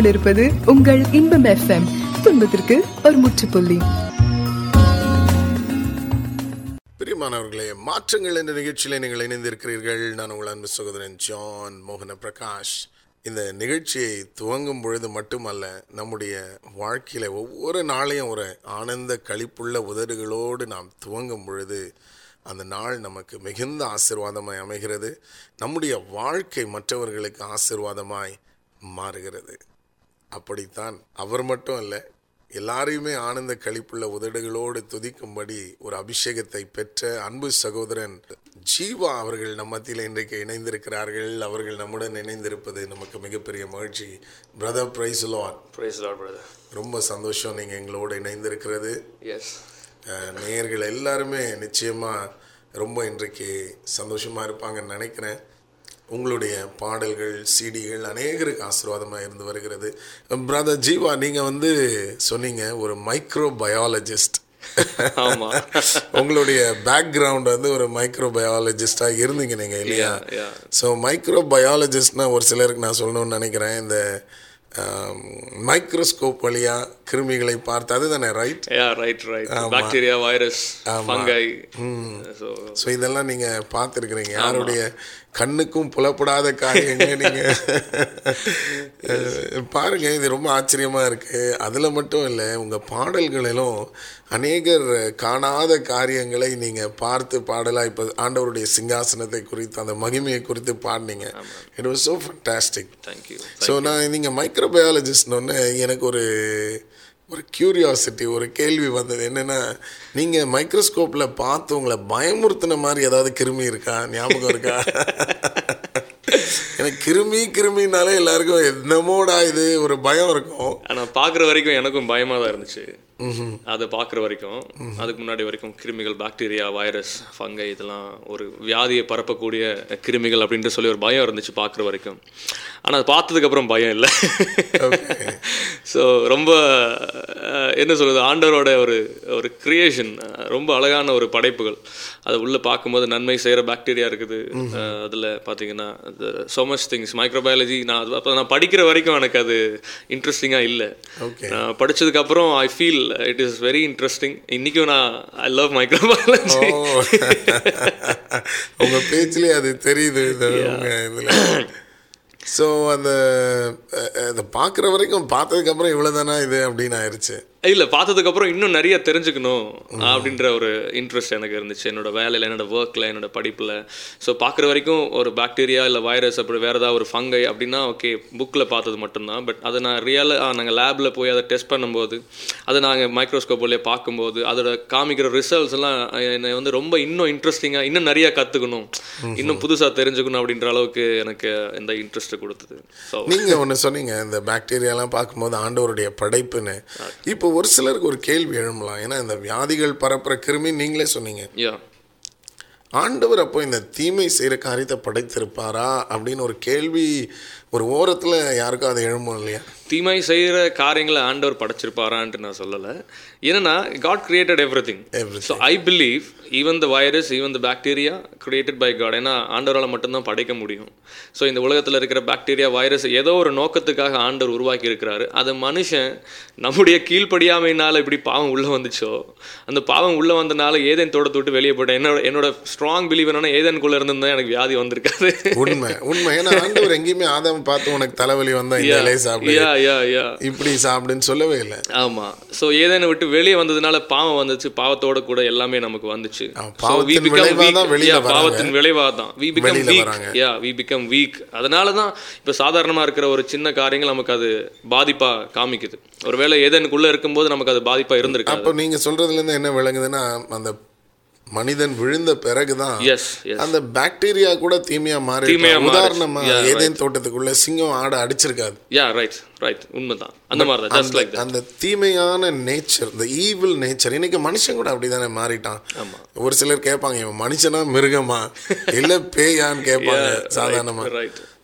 கொண்டிருப்பது உங்கள் இன்பம் எஃப்எம் துன்பத்திற்கு ஒரு முற்றுப்புள்ளி. பிரியமானவர்களே மாற்றங்கள் என்ற நிகழ்ச்சியில் நீங்கள் இணைந்திருக்கிறீர்கள். நான் உங்கள் அன்பு சகோதரன் ஜான் மோகன பிரகாஷ். இந்த நிகழ்ச்சியை துவங்கும் பொழுது மட்டுமல்ல நம்முடைய வாழ்க்கையில் ஒவ்வொரு நாளையும் ஒரு ஆனந்த களிப்புள்ள உதடுகளோடு நாம் துவங்கும் பொழுது அந்த நாள் நமக்கு மிகுந்த ஆசீர்வாதமாய் அமைகிறது. நம்முடைய வாழ்க்கை மற்றவர்களுக்கு ஆசீர்வாதமாய் மாறுகிறது. அப்படித்தான். அவர் மட்டும் அல்ல எல்லாரையுமே ஆனந்த களிப்புள்ள உதடுகளோடு துதிக்கும்படி ஒரு அபிஷேகத்தை பெற்ற அன்பு சகோதரன் ஜீவா அவர்கள் நம்ம மத்தியில் இன்றைக்கு இணைந்திருக்கிறார்கள். அவர்கள் நம்முடன் இணைந்திருப்பது நமக்கு மிகப்பெரிய மகிழ்ச்சி. Brother praise lord Praise the Lord, brother. ரொம்ப சந்தோஷம் நீங்கள் எங்களோடு இணைந்திருக்கிறது. Yes. அஹ், நேயர்கள் எல்லாருமே நிச்சயமாக ரொம்ப இன்றைக்கு சந்தோஷமாக இருப்பாங்கன்னு நினைக்கிறேன். உங்களுடைய பாடல்கள் சிடிகள் அநேகருக்கு ஆசீர்வாதமாக இருந்து வருகிறது பிரதர் ஜீவா நீங்கள் வந்து சொன்னீங்க ஒரு மைக்ரோ பயாலஜிஸ்ட். உங்களுடைய பேக்ரவுண்ட் வந்து ஒரு மைக்ரோ பயாலஜிஸ்டாக இருந்தீங்க நீங்கள் இல்லையா. ஸோ மைக்ரோ பயாலஜிஸ்ட்னா ஒரு சிலருக்கு நான் சொல்லணும்னு நினைக்கிறேன் இந்த மைக்ரோஸ்கோப் வழியாக கிருமிகளை பார்த்து அதுதானே right right, right. Bacteria, virus, fungi. So, so இதெல்லாம் நீங்கள் பார்த்துருக்குறீங்க. யாருடைய கண்ணுக்கும் புலப்படாத காரியங்களை நீங்கள் பாருங்க இது ரொம்ப ஆச்சரியமாக இருக்குது அதில் மட்டும் இல்லை உங்கள் பாடல்களிலும் அநேகர் காணாத காரியங்களை நீங்கள் பார்த்து பாடலாக இப்போ ஆண்டவருடைய சிங்காசனத்தை குறித்து அந்த மகிமையை குறித்து பாடினீங்க. It was so fantastic you. So நான் நீங்கள் மைக்ரோபயாலஜிஸ்ட்னு எனக்கு ஒரு ஒரு கியூரியாசிட்டி ஒரு கேள்வி வந்தது. என்னென்னா நீங்கள் மைக்ரோஸ்கோப்பில் பார்த்து உங்களை பயமுறுத்தின மாதிரி ஏதாவது கிருமி இருக்கா? ஞாபகம் இருக்கா? எனக்கு கிருமி கிருமினாலே எல்லாருக்கும் என்னமோடா இது ஒரு பயம் இருக்கும். ஆனா பாக்குற வரைக்கும் எனக்கும் பயமா தான் இருந்துச்சு. அதை பார்க்குற வரைக்கும் அதுக்கு முன்னாடி வரைக்கும் கிருமிகள் பாக்டீரியா வைரஸ் ஃபங்கை இதெல்லாம் ஒரு வியாதியை பரப்பக்கூடிய கிருமிகள் அப்படின்ட்டு சொல்லி ஒரு பயம் இருந்துச்சு பார்க்குற வரைக்கும். ஆனால் அது பார்த்ததுக்கு அப்புறம் பயம் இல்லை. ஸோ ரொம்ப என்ன சொல்றது ஆண்டவரோட ஒரு ஒரு கிரியேஷன் ரொம்ப அழகான ஒரு படைப்புகள். அதை உள்ளே பார்க்கும்போது நன்மை செய்கிற பாக்டீரியா இருக்குது. அதில் பார்த்தீங்கன்னா so much திங்ஸ் மைக்ரோபயாலஜி நான் அது அப்போ நான் படிக்கிற வரைக்கும் எனக்கு அது இன்ட்ரெஸ்டிங்காக இல்லை. நான் படிச்சதுக்கு அப்புறம் I feel it is very interesting இன்னைக்கும் நான் ஐ லவ் மைக்ரோபயாலஜி உங்கள் பேச்சிலே அது தெரியுது இதில். ஸோ அந்த அதை பார்க்குற வரைக்கும் பார்த்ததுக்கப்புறம் இவ்வளோ தானே இது அப்படின்னு ஆயிடுச்சு இல்ல பார்த்ததுக்கு அப்புறம் இன்னும் நிறைய தெரிஞ்சுக்கணும் அப்படின்ற ஒரு இன்ட்ரெஸ்ட் எனக்கு இருந்துச்சு. என்னோட வேலையில என்னோட ஒர்க்ல என்னோட படிப்புல. ஸோ பார்க்குற வரைக்கும் ஒரு பாக்டீரியா இல்ல வைரஸ் அப்படி வேற ஏதாவது ஒரு ஃபங்கை அப்படின்னா ஓகே புக்கில் பார்த்தது மட்டும்தான். பட் அதை நான் ரியலாக நாங்கள் லேபில் போய் அதை டெஸ்ட் பண்ணும்போது அதை நாங்கள் மைக்ரோஸ்கோப் வழியாக பார்க்கும்போது அதோட காமிக்கிற ரிசல்ட்ஸ் எல்லாம் என்னை வந்து ரொம்ப இன்னும் இன்ட்ரெஸ்டிங்காக இன்னும் நிறைய கற்றுக்கணும் இன்னும் புதுசா தெரிஞ்சுக்கணும் அப்படின்ற அளவுக்கு எனக்கு இந்த இன்ட்ரெஸ்ட் கொடுத்தது. ஸோ நீங்க ஒன்று சொன்னீங்க இந்த பாக்டீரியாலாம் பார்க்கும்போது ஆண்டவருடைய படைப்புன்னு. இப்போ ஒரு சிலருக்கு ஒரு கேள்வி எழும்பலாம். ஏன்னா இந்த வியாதிகள் பரப்புற கிருமி நீங்களே சொன்னீங்க. ஆண்டவர் அப்போ இந்த தீமை செய்கிற காரியத்தை படைத்திருப்பாரா அப்படின்னு ஒரு கேள்வி ஒரு ஓரத்தில் யாருக்கும் அது எழும்பும் இல்லையா? தீமை செய்கிற காரியங்களை ஆண்டவர் படைச்சிருப்பாரான்ட்டு நான் சொல்லலை. ஏன்னா God created everything Everything. So I believe even the virus even the bacteria created by God ஏன்னா ஆண்டவரால் மட்டும்தான் படைக்க முடியும். ஸோ இந்த உலகத்தில் இருக்கிற பாக்டீரியா வைரஸ் ஏதோ ஒரு நோக்கத்துக்காக ஆண்டவர் உருவாக்கி இருக்கிறாரு அது மனுஷன் நம்முடைய கீழ்ப்படியாமையினால இப்படி பாவம் உள்ளே வந்துச்சோ? அந்த பாவம் உள்ளே வந்தனால ஏதேன் தோட்டத்தை விட்டு வெளியே போட்டேன் என்னோட என்னோட ஸ்ட்ராங் பிலீவ் என்னன்னா ஏதேனுக்குள்ளே இருந்திருந்தா எனக்கு வியாதி வந்திருக்காது. உண்மை உண்மை. ஏன்னா ஆண்டவர் எங்கேயுமே ஆதாம் பார்த்து உனக்கு தலைவலி வந்தா இந்த இலையை சாப்பிடு. யா யா யா இப்படி சாப்பிடுன்னு சொல்லவே இல்லை. ஆமா. சோ ஏதேனை விட்டு வெளியே வந்ததுனால பாவம் வந்துச்சு. பாவத்தோட கூட எல்லாமே நமக்கு வந்துச்சு. பாவத்தின் விளைவா. தான் வெளியில Yeah, வராங்க. பாவத்தின் விளைவா தான். Become வெளியில weak. வராங்க. yeah we become weak. அதனால தான் இப்ப சாதாரணமா இருக்கிற ஒரு சின்ன காரியங்கள் நமக்கு அது பாதிப்பா காமிக்குது. ஒருவேளை ஏதேனுக்குள்ள இருக்கும்போது நமக்கு அது பாதிப்பா இருந்திருக்காது. அப்போ நீங்க சொல்றதுல இருந்து என்ன விளங்குதுன்னா அந்த மனிதன் விழுந்த பிறகுதான் அந்த பாக்டீரியா கூட தீமையா மாறி. உதாரணமா ஏதேன் தோட்டத்துக்குள்ள சிங்கம் ஆடு அடிச்சிருக்காது. யா ரைட் ரைட் உண்மைதான். அந்த மாதிரி தான் ஜஸ்ட் லைக் அந்த தீமையான நேச்சர் இந்த ஈவில் நேச்சர் இன்னைக்கு மனுஷன் கூட அப்படிதானே மாறிட்டான். ஒரு சிலர் கேட்பாங்க இவன் மனுஷனா மிருகமா? இல்ல பேயான்னு கேட்பாங்க சாதாரணமா.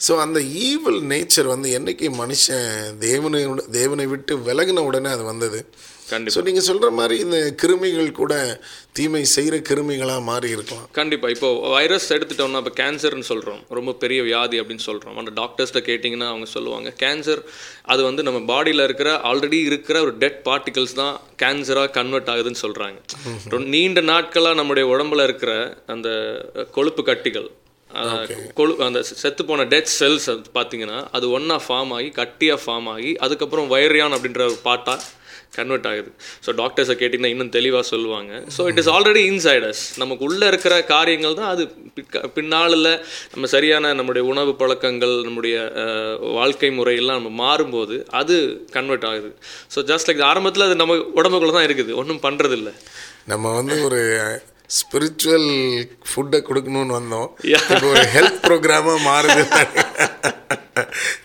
ஸோ அந்த ஈவில் நேச்சர் வந்து என்னைக்கு மனுஷன் தேவனை தேவனை விட்டு விலகின உடனே அது வந்தது. கண்டிப்பா. ஸோ நீங்கள் சொல்கிற மாதிரி இந்த கிருமிகள் கூட தீமை செய்கிற கிருமிகளாக மாறி இருக்கலாம். கண்டிப்பாக இப்போ வைரஸ் எடுத்துட்டோம்னா இப்போ கேன்சர்னு சொல்கிறோம் ரொம்ப பெரிய வியாதி அப்படின்னு சொல்கிறோம் அந்த டாக்டர்ஸ்ட்ட கேட்டிங்கன்னா அவங்க சொல்லுவாங்க கேன்சர் அது வந்து நம்ம பாடியில் இருக்கிற ஆல்ரெடி இருக்கிற ஒரு டெட் பார்ட்டிகல்ஸ் தான் கேன்சராக கன்வெர்ட் ஆகுதுன்னு சொல்கிறாங்க நீண்ட நாட்களாக நம்முடைய உடம்புல இருக்கிற அந்த கொழுப்பு கட்டிகள் கொழு அந்த செத்து போன டெட் செல்ஸ் பார்த்தீங்கன்னா அது ஒன்றா ஃபார்ம் ஆகி கட்டியாக ஃபார்ம் ஆகி அதுக்கப்புறம் வைரியான் அப்படின்ற ஒரு பாட்டாக கன்வெர்ட் ஆகுது. ஸோ டாக்டர்ஸை கேட்டிங்கன்னா இன்னும் தெளிவாக சொல்லுவாங்க. So it is already inside us நமக்கு உள்ளே இருக்கிற காரியங்கள் தான் அது. பின்னாளில் நம்ம சரியான நம்முடைய உணவு பழக்கங்கள் நம்முடைய வாழ்க்கை முறையெல்லாம் நம்ம மாறும்போது அது கன்வெர்ட் ஆகுது. ஸோ ஜஸ்ட் லைக் ஆரம்பத்தில் அது நம்ம உடம்புக்குள்ளே தான் இருக்குது. ஒன்றும் பண்ணுறதில்ல நம்ம வந்து ஒரு ஸ்பிரிச்சுவல் ஃபுட்டை கொடுக்கணும்னு வந்தோம். இப்போ ஒரு ஹெல்த் ப்ரோக்ராமாக மாறுது.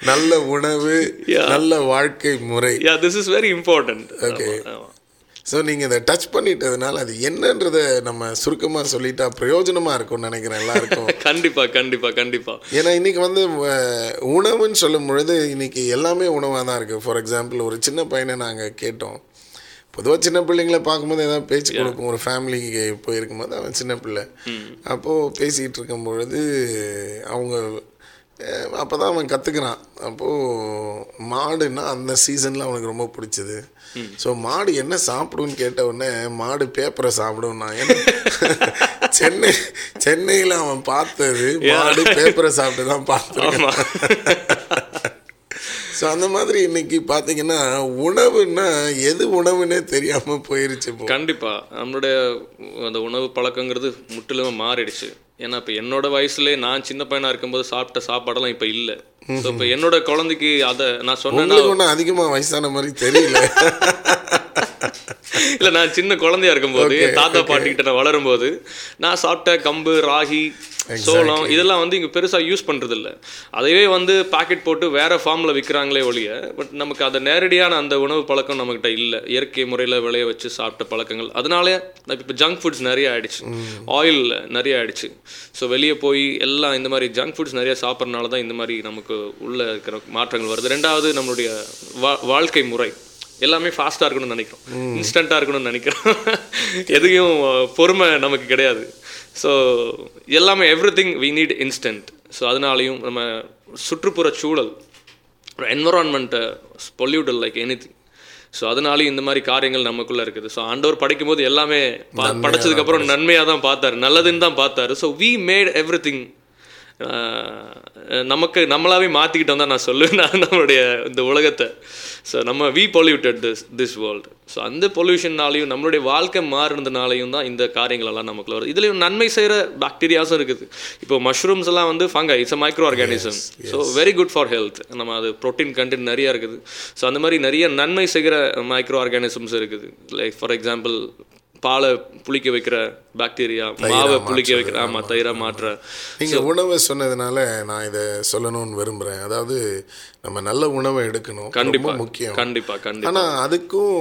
நல்ல உணவு Yeah. நல்ல வாழ்க்கை முறை. This is very important Okay. So நீங்கள் இதை டச் பண்ணிட்டதுனால அது என்னன்றதை நம்ம சுருக்கமாக சொல்லிட்டா பிரயோஜனமாக இருக்கும்னு நினைக்கிறேன் எல்லாருக்கும். கண்டிப்பா கண்டிப்பா கண்டிப்பா. ஏன்னா இன்னைக்கு வந்து உணவுன்னு சொல்லும் பொழுது இன்னைக்கு எல்லாமே உணவாக தான் இருக்குது ஃபார் எக்ஸாம்பிள் ஒரு சின்ன பையனை நாங்கள் கேட்டோம். பொதுவாக சின்ன பிள்ளைங்களை பார்க்கும்போது ஏதாவது பேச்சு கொடுக்கும். ஒரு ஃபேமிலிக்கு போயிருக்கும்போது அவன் சின்ன பிள்ளை. அப்போது பேசிகிட்டு இருக்கும் பொழுது அவங்க அப்போ தான் அவன் கற்றுக்கிறான் அப்போது மாடுன்னா அந்த சீசனில் அவனுக்கு ரொம்ப பிடிச்சது. ஸோ மாடு என்ன சாப்பிடும்னு கேட்ட உடனே மாடு பேப்பரை சாப்பிடும் நான் ஏன்னா சென்னை சென்னையில் அவன் பார்த்தது மாடு பேப்பரை சாப்பிட்டு தான் பார்த்துருக்கான். ஸோ அந்த மாதிரி இன்னைக்கு பார்த்தீங்கன்னா உணவுன்னா எது உணவுன்னே தெரியாமல் போயிருச்சு இப்போ. கண்டிப்பா. நம்மளுடைய அந்த உணவு பழக்கங்கிறது முற்றிலுமே மாறிடுச்சு. ஏன்னா இப்போ என்னோட வயசுலேயே நான் சின்ன பையனா இருக்கும்போது சாப்பிட்ட சாப்பாடெல்லாம் இப்போ இல்லை. ஸோ இப்போ என்னோட குழந்தைக்கு அதை நான் சொன்னேன்னா ஒன்றும் அதிகமாக வயசான மாதிரி தெரியல. இல்ல நான் சின்ன குழந்தையா இருக்கும்போது தாத்தா பாட்டிக்கிட்ட நான் வளரும்போது நான் சாப்பிட்ட கம்பு ராகி சோளம் இதெல்லாம் வந்து இங்க பெருசா யூஸ் பண்றது இல்ல அதையே வந்து பாக்கெட் போட்டு வேற ஃபார்ம்ல விற்கிறாங்களே ஒழிய பட் நமக்கு அந்த நேரடியான அந்த உணவு பழக்கம் நம்மகிட்ட இல்ல. இயற்கை முறையில விளைய வச்சு சாப்பிட்ட பழக்கங்கள். அதனாலே இப்போ ஜங்க் ஃபுட்ஸ் நிறைய ஆயிடுச்சு. ஆயில் நிறைய ஆயிடுச்சு. ஸோ வெளியே போய் எல்லாம் இந்த மாதிரி ஜங்க் ஃபுட்ஸ் நிறைய சாப்பிட்றதுனால தான் இந்த மாதிரி நமக்கு உள்ள இருக்கிற மாற்றங்கள் வருது. ரெண்டாவது நம்மளுடைய வா- வாழ்க்கை முறை. எல்லாமே ஃபாஸ்ட்டாக இருக்கணும்னு நினைக்கிறோம். இன்ஸ்டண்ட்டாக இருக்கணும்னு நினைக்கிறோம். எதையும் பொறுமை நமக்கு கிடையாது. ஸோ எல்லாமே everything we need instant so அதனாலையும் நம்ம சுற்றுப்புற சூழல் என்வரான்மெண்ட்டை பொல்யூட்டல் லைக் எனி திங் ஸோ அதனாலையும் இந்த மாதிரி காரியங்கள் நமக்குள்ள இருக்குது. ஸோ ஆண்டவர் படிக்கும்போது எல்லாமே பா- படைச்சதுக்கப்புறம் நன்மையாக தான் பார்த்தாரு. நல்லதுன்னு தான் பார்த்தாரு. So we made everything நமக்கு நம்மளாவே மாற்றிக்கிட்டோம் தான் நான் சொல்லுவேன் நான் நம்மளுடைய இந்த உலகத்தை. ஸோ நம்ம we polluted this this world so அந்த பொல்யூஷன்னாலையும் நம்மளுடைய வாழ்க்கை மாறினதுனாலையும் தான் இந்த காரியங்கள் எல்லாம் நமக்குள்ள வருது. இதுலேயும் நன்மை செய்கிற பாக்டீரியாஸும் இருக்குது. இப்போ மஷ்ரூம்ஸ் எல்லாம் வந்து fungi it's a micro organism so very good for health நம்ம அது ப்ரோட்டீன் கண்டென்ட் நிறைய இருக்குது. ஸோ அந்த மாதிரி நிறைய நன்மை செய்கிற மைக்ரோ ஆர்கானிசம்ஸ் இருக்குது. லைக் ஃபார் எக்ஸாம்பிள் பாலை புளிக்க வைக்கிற பாக்டீரியா மாவை புளிக்க வைக்கிற ஆமாம் தயிரா மாற்ற நீங்கள் உணவை சொன்னதுனால நான் இதை சொல்லணும்னு விரும்புகிறேன் அதாவது நம்ம நல்ல உணவை எடுக்கணும். ரொம்ப கண்டிப்பா முக்கியம். கண்டிப்பா கண்டிப்பா. ஆனால் அதுக்கும்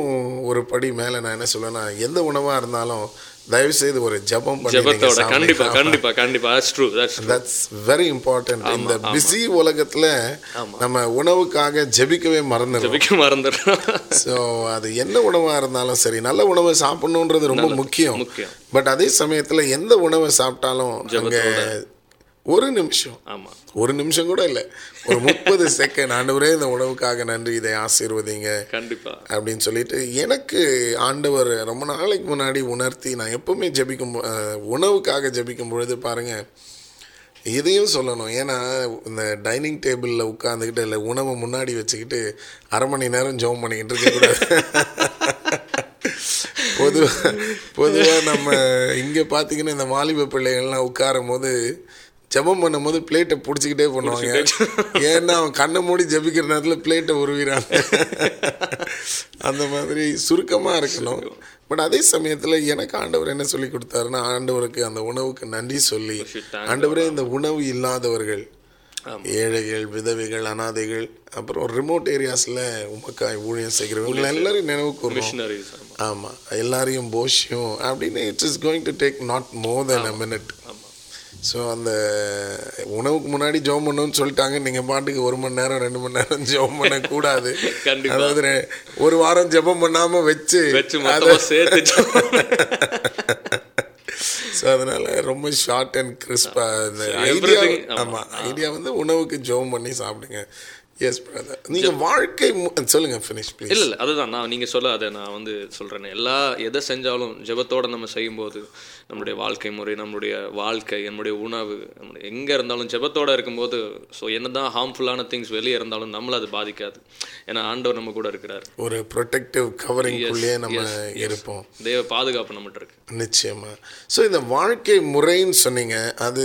ஒரு படி மேலே நான் என்ன சொல்லுவேன்னா எந்த உணவாக இருந்தாலும் தயவு செய்து ஒரு ஜபம் ஜெபத்தோட கண்டிப்பா. கண்டிப்பா கண்டிப்பா. That's true that's very important இந்த பிஸி உலகத்துல நம்ம உணவுக்காக ஜெபிக்கவே மறந்துடும் ஜெபிக்க மறந்துடுறோம். ஸோ அது என்ன உணவா இருந்தாலும் சரி நல்ல உணவை சாப்பிடணுன்றது ரொம்ப முக்கியம். முக்கியம். பட் அதே சமயத்துல எந்த உணவை சாப்பிட்டாலும் அங்க ஒரு நிமிஷம். ஆமா. ஒரு நிமிஷம் கூட இல்லை. ஒரு முப்பது செகண்ட். ஆண்டவரே இந்த உணவுக்காக நன்றி. இதை ஆசீர்வதிங்க. கண்டிப்பா. அப்படின்னு சொல்லிட்டு எனக்கு ஆண்டவர் ரொம்ப நாளைக்கு முன்னாடி உணர்த்தி நான் எப்பவுமே ஜெபிக்கும் உணவுக்காக ஜெபிக்கும் பொழுது பாருங்க இதையும் சொல்லணும். ஏன்னா இந்த டைனிங் டேபிளில் உட்காந்துக்கிட்டு இல்லை உணவை முன்னாடி வச்சுக்கிட்டு அரை மணி நேரம் ஜெபம் பண்ணிக்கிட்டு இருக்கக்கூடாது பொதுவாக பொதுவாக நம்ம இங்கே பார்த்தீங்கன்னா இந்த வாலிப பிள்ளைகள்லாம் உட்காரும் போது ஜெபம் பண்ணும்போது பிளேட்டை பிடிச்சிக்கிட்டே பண்ணுவாங்க. ஏன்னா அவன் கண்ணை மூடி ஜெபிக்கிற நேரத்தில் பிளேட்டை உருவிறாங்க அந்த மாதிரி சுருக்கமாக இருக்கணும். பட் அதே சமயத்தில் எனக்கு ஆண்டவர் என்ன சொல்லி கொடுத்தாருன்னா ஆண்டவருக்கு அந்த உணவுக்கு நன்றி சொல்லி ஆண்டவரே இந்த உணவு இல்லாதவர்கள் ஏழைகள் விதவைகள் அனாதைகள் அப்புறம் ரிமோட் ஏரியாஸில் உமக்காய் ஊழியம் செய்கிறவங்க எல்லாரையும் நினைவு ஆமா. ஆமாம் எல்லாரையும் போஷியும். அப்படின்னு it's is going to take not more than a minute so அந்த உணவுக்கு முன்னாடி ஜெபம் பண்ணணும்னு சொல்லிட்டாங்க. நீங்கள் பாட்டுக்கு ஒரு மணி நேரம் ரெண்டு மணி நேரம் ஜெபம் பண்ணக்கூடாது. அதாவது ஒரு வாரம் ஜெபம் பண்ணாமல் வச்சு வச்சு சேர்த்து ஸோ அதனால ரொம்ப ஷார்ட் அண்ட் கிறிஸ்பாக இந்த ஐடியா. ஆமாம் ஐடியா வந்து உணவுக்கு ஜெபம் பண்ணி சாப்பிடுங்க. எஸ் பிரதர் நீங்கள் வாழ்க்கை சொல்லுங்க ஃபினிஷ் ப்ளீஸ் இல்ல இல்ல அதுதான். நான் நீங்க சொல்ல அதை நான் வந்து சொல்றேன். எல்லா எதை செஞ்சாலும் ஜெபத்தோட நம்ம செய்யும்போது நம்மளுடைய வாழ்க்கை முறை நம்மளுடைய வாழ்க்கை நம்மளுடைய உணவு நம்மளுடைய எங்க இருந்தாலும் ஜெபத்தோட இருக்கும்போது ஸோ என்னதான் ஹார்ம்ஃபுல்லான திங்ஸ் வெளியே இருந்தாலும் நம்மள அது பாதிக்காது. ஏன்னா ஆண்டவர் நம்ம கூட இருக்கிறார். ஒரு ப்ரொடெக்டிவ் கவரிங்குள்ளேயே நம்ம. இருப்போம். தேவ பாதுகாப்பு நம்மகிட்ட இருக்கு. நிச்சயமா. ஸோ இந்த வாழ்க்கை முறைன்னு சொன்னீங்க அது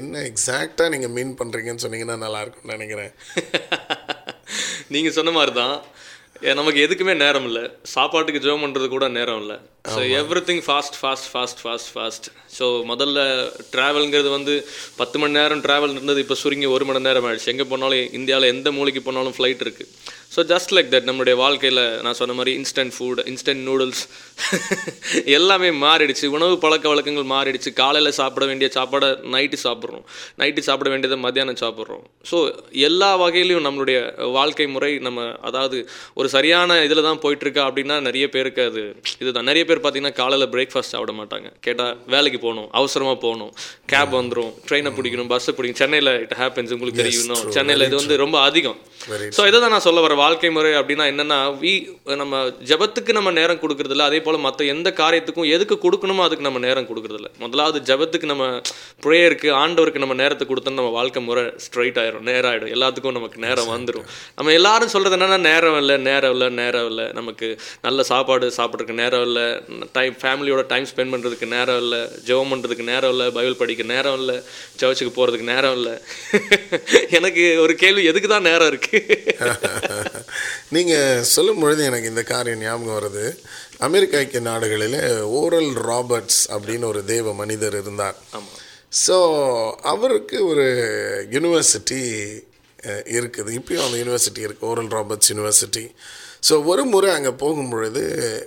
என்ன எக்ஸாக்டாக நீங்கள் மீன் பண்ணுறீங்கன்னு சொன்னீங்கன்னா நல்லா இருக்கும்னு நினைக்கிறேன். நீங்க சொன்ன மாதிரி தான் நமக்கு எதுக்குமே நேரம் இல்லை. சாப்பாட்டுக்கு ஜெபம் பண்ணுறது கூட நேரம் இல்லை. So everything fast fast fast fast fast so முதல்ல ட்ராவல்ங்கிறது வந்து பத்து மணி நேரம் ட்ராவல் இருந்தது இப்போ சுருங்கி ஒரு மணி நேரம் ஆயிடுச்சு. எங்கே போனாலும் இந்தியாவில் எந்த மூலைக்கு போனாலும் ஃப்ளைட் இருக்குது ஸோ ஜஸ்ட் லைக் தட் நம்மளுடைய வாழ்க்கையில் நான் சொன்ன மாதிரி இன்ஸ்டன்ட் ஃபுட் இன்ஸ்டன்ட் நூடுல்ஸ் எல்லாமே மாறிடுச்சு. உணவு பழக்க வழக்கங்கள் மாறிடுச்சு. காலையில் சாப்பிட வேண்டிய சாப்பாடை நைட்டு சாப்பிட்றோம். நைட்டு சாப்பிட வேண்டியதை மத்தியானம் சாப்பிட்றோம். ஸோ எல்லா வகையிலையும் நம்மளுடைய வாழ்க்கை முறை நம்ம அதாவது ஒரு சரியான இதில் தான் போயிட்டுருக்கா அப்படின்னா நிறைய பேருக்கு அது இதுதான். நிறைய பேர் பார்த்தீங்கன்னா காலையில் பிரேக்ஃபாஸ்ட் சாப்பிட மாட்டாங்க. கேட்டால் வேலைக்கு போகணும் அவசரமாக போகணும். கேப் வந்துடும் ட்ரெயினை பிடிக்கணும் பஸ்ஸை பிடிக்கணும். சென்னையில் இட் ஹேப்பன்ஸ் உங்களுக்கு தெரியும் இன்னும் சென்னையில் இது வந்து ரொம்ப அதிகம். ஸோ இதை தான் நான் சொல்ல வரேன் வாழ்க்கை முறை அப்படின்னா என்னென்னா வி நம்ம ஜபத்துக்கு நம்ம நேரம் கொடுக்குறதில்ல. அதே போல் மற்ற எந்த காரியத்துக்கும் எதுக்கு கொடுக்கணுமோ அதுக்கு நம்ம நேரம் கொடுக்குறதில்ல. முதலாவது ஜபத்துக்கு நம்ம ப்ரேயருக்கு ஆண்டவருக்கு நம்ம நேரத்தை கொடுத்தோம்னா நம்ம வாழ்க்கை முறை ஸ்ட்ரைட் ஆயிடும் நேரம் ஆகிடும் எல்லாத்துக்கும் நமக்கு நேரம் வந்துடும் நம்ம எல்லாரும் சொல்கிறது என்னென்னா நேரம் இல்லை நேரம் இல்லை நேரம் இல்லை. நமக்கு நல்ல சாப்பாடு சாப்பிட்றதுக்கு நேரம் இல்லை. டைம் ஃபேமிலியோட டைம் ஸ்பெண்ட் பண்ணுறதுக்கு நேரம் இல்லை. ஜெபம் பண்ணுறதுக்கு நேரம் இல்லை. பைபிள் படிக்க நேரம் இல்லை. சர்ச்சுக்கு போகிறதுக்கு நேரம் இல்லை. எனக்கு ஒரு கேள்வி எதுக்கு தான் நேரம் இருக்குது நீங்கள் சொல்லும் பொழுது எனக்கு இந்த காரியம் ஞாபகம் வருது. அமெரிக்க ஐக்கிய நாடுகளில் ஓரல் ராபர்ட்ஸ் அப்படின்னு ஒரு தேவ மனிதர் இருந்தார். ஸோ அவருக்கு ஒரு யூனிவர்சிட்டி இருக்குது. இப்பயும் அந்த யூனிவர்சிட்டி இருக்குது ஓரல் ராபர்ட்ஸ் யூனிவர்சிட்டி ஸோ ஒரு முறை அங்கே போகும் பொழுது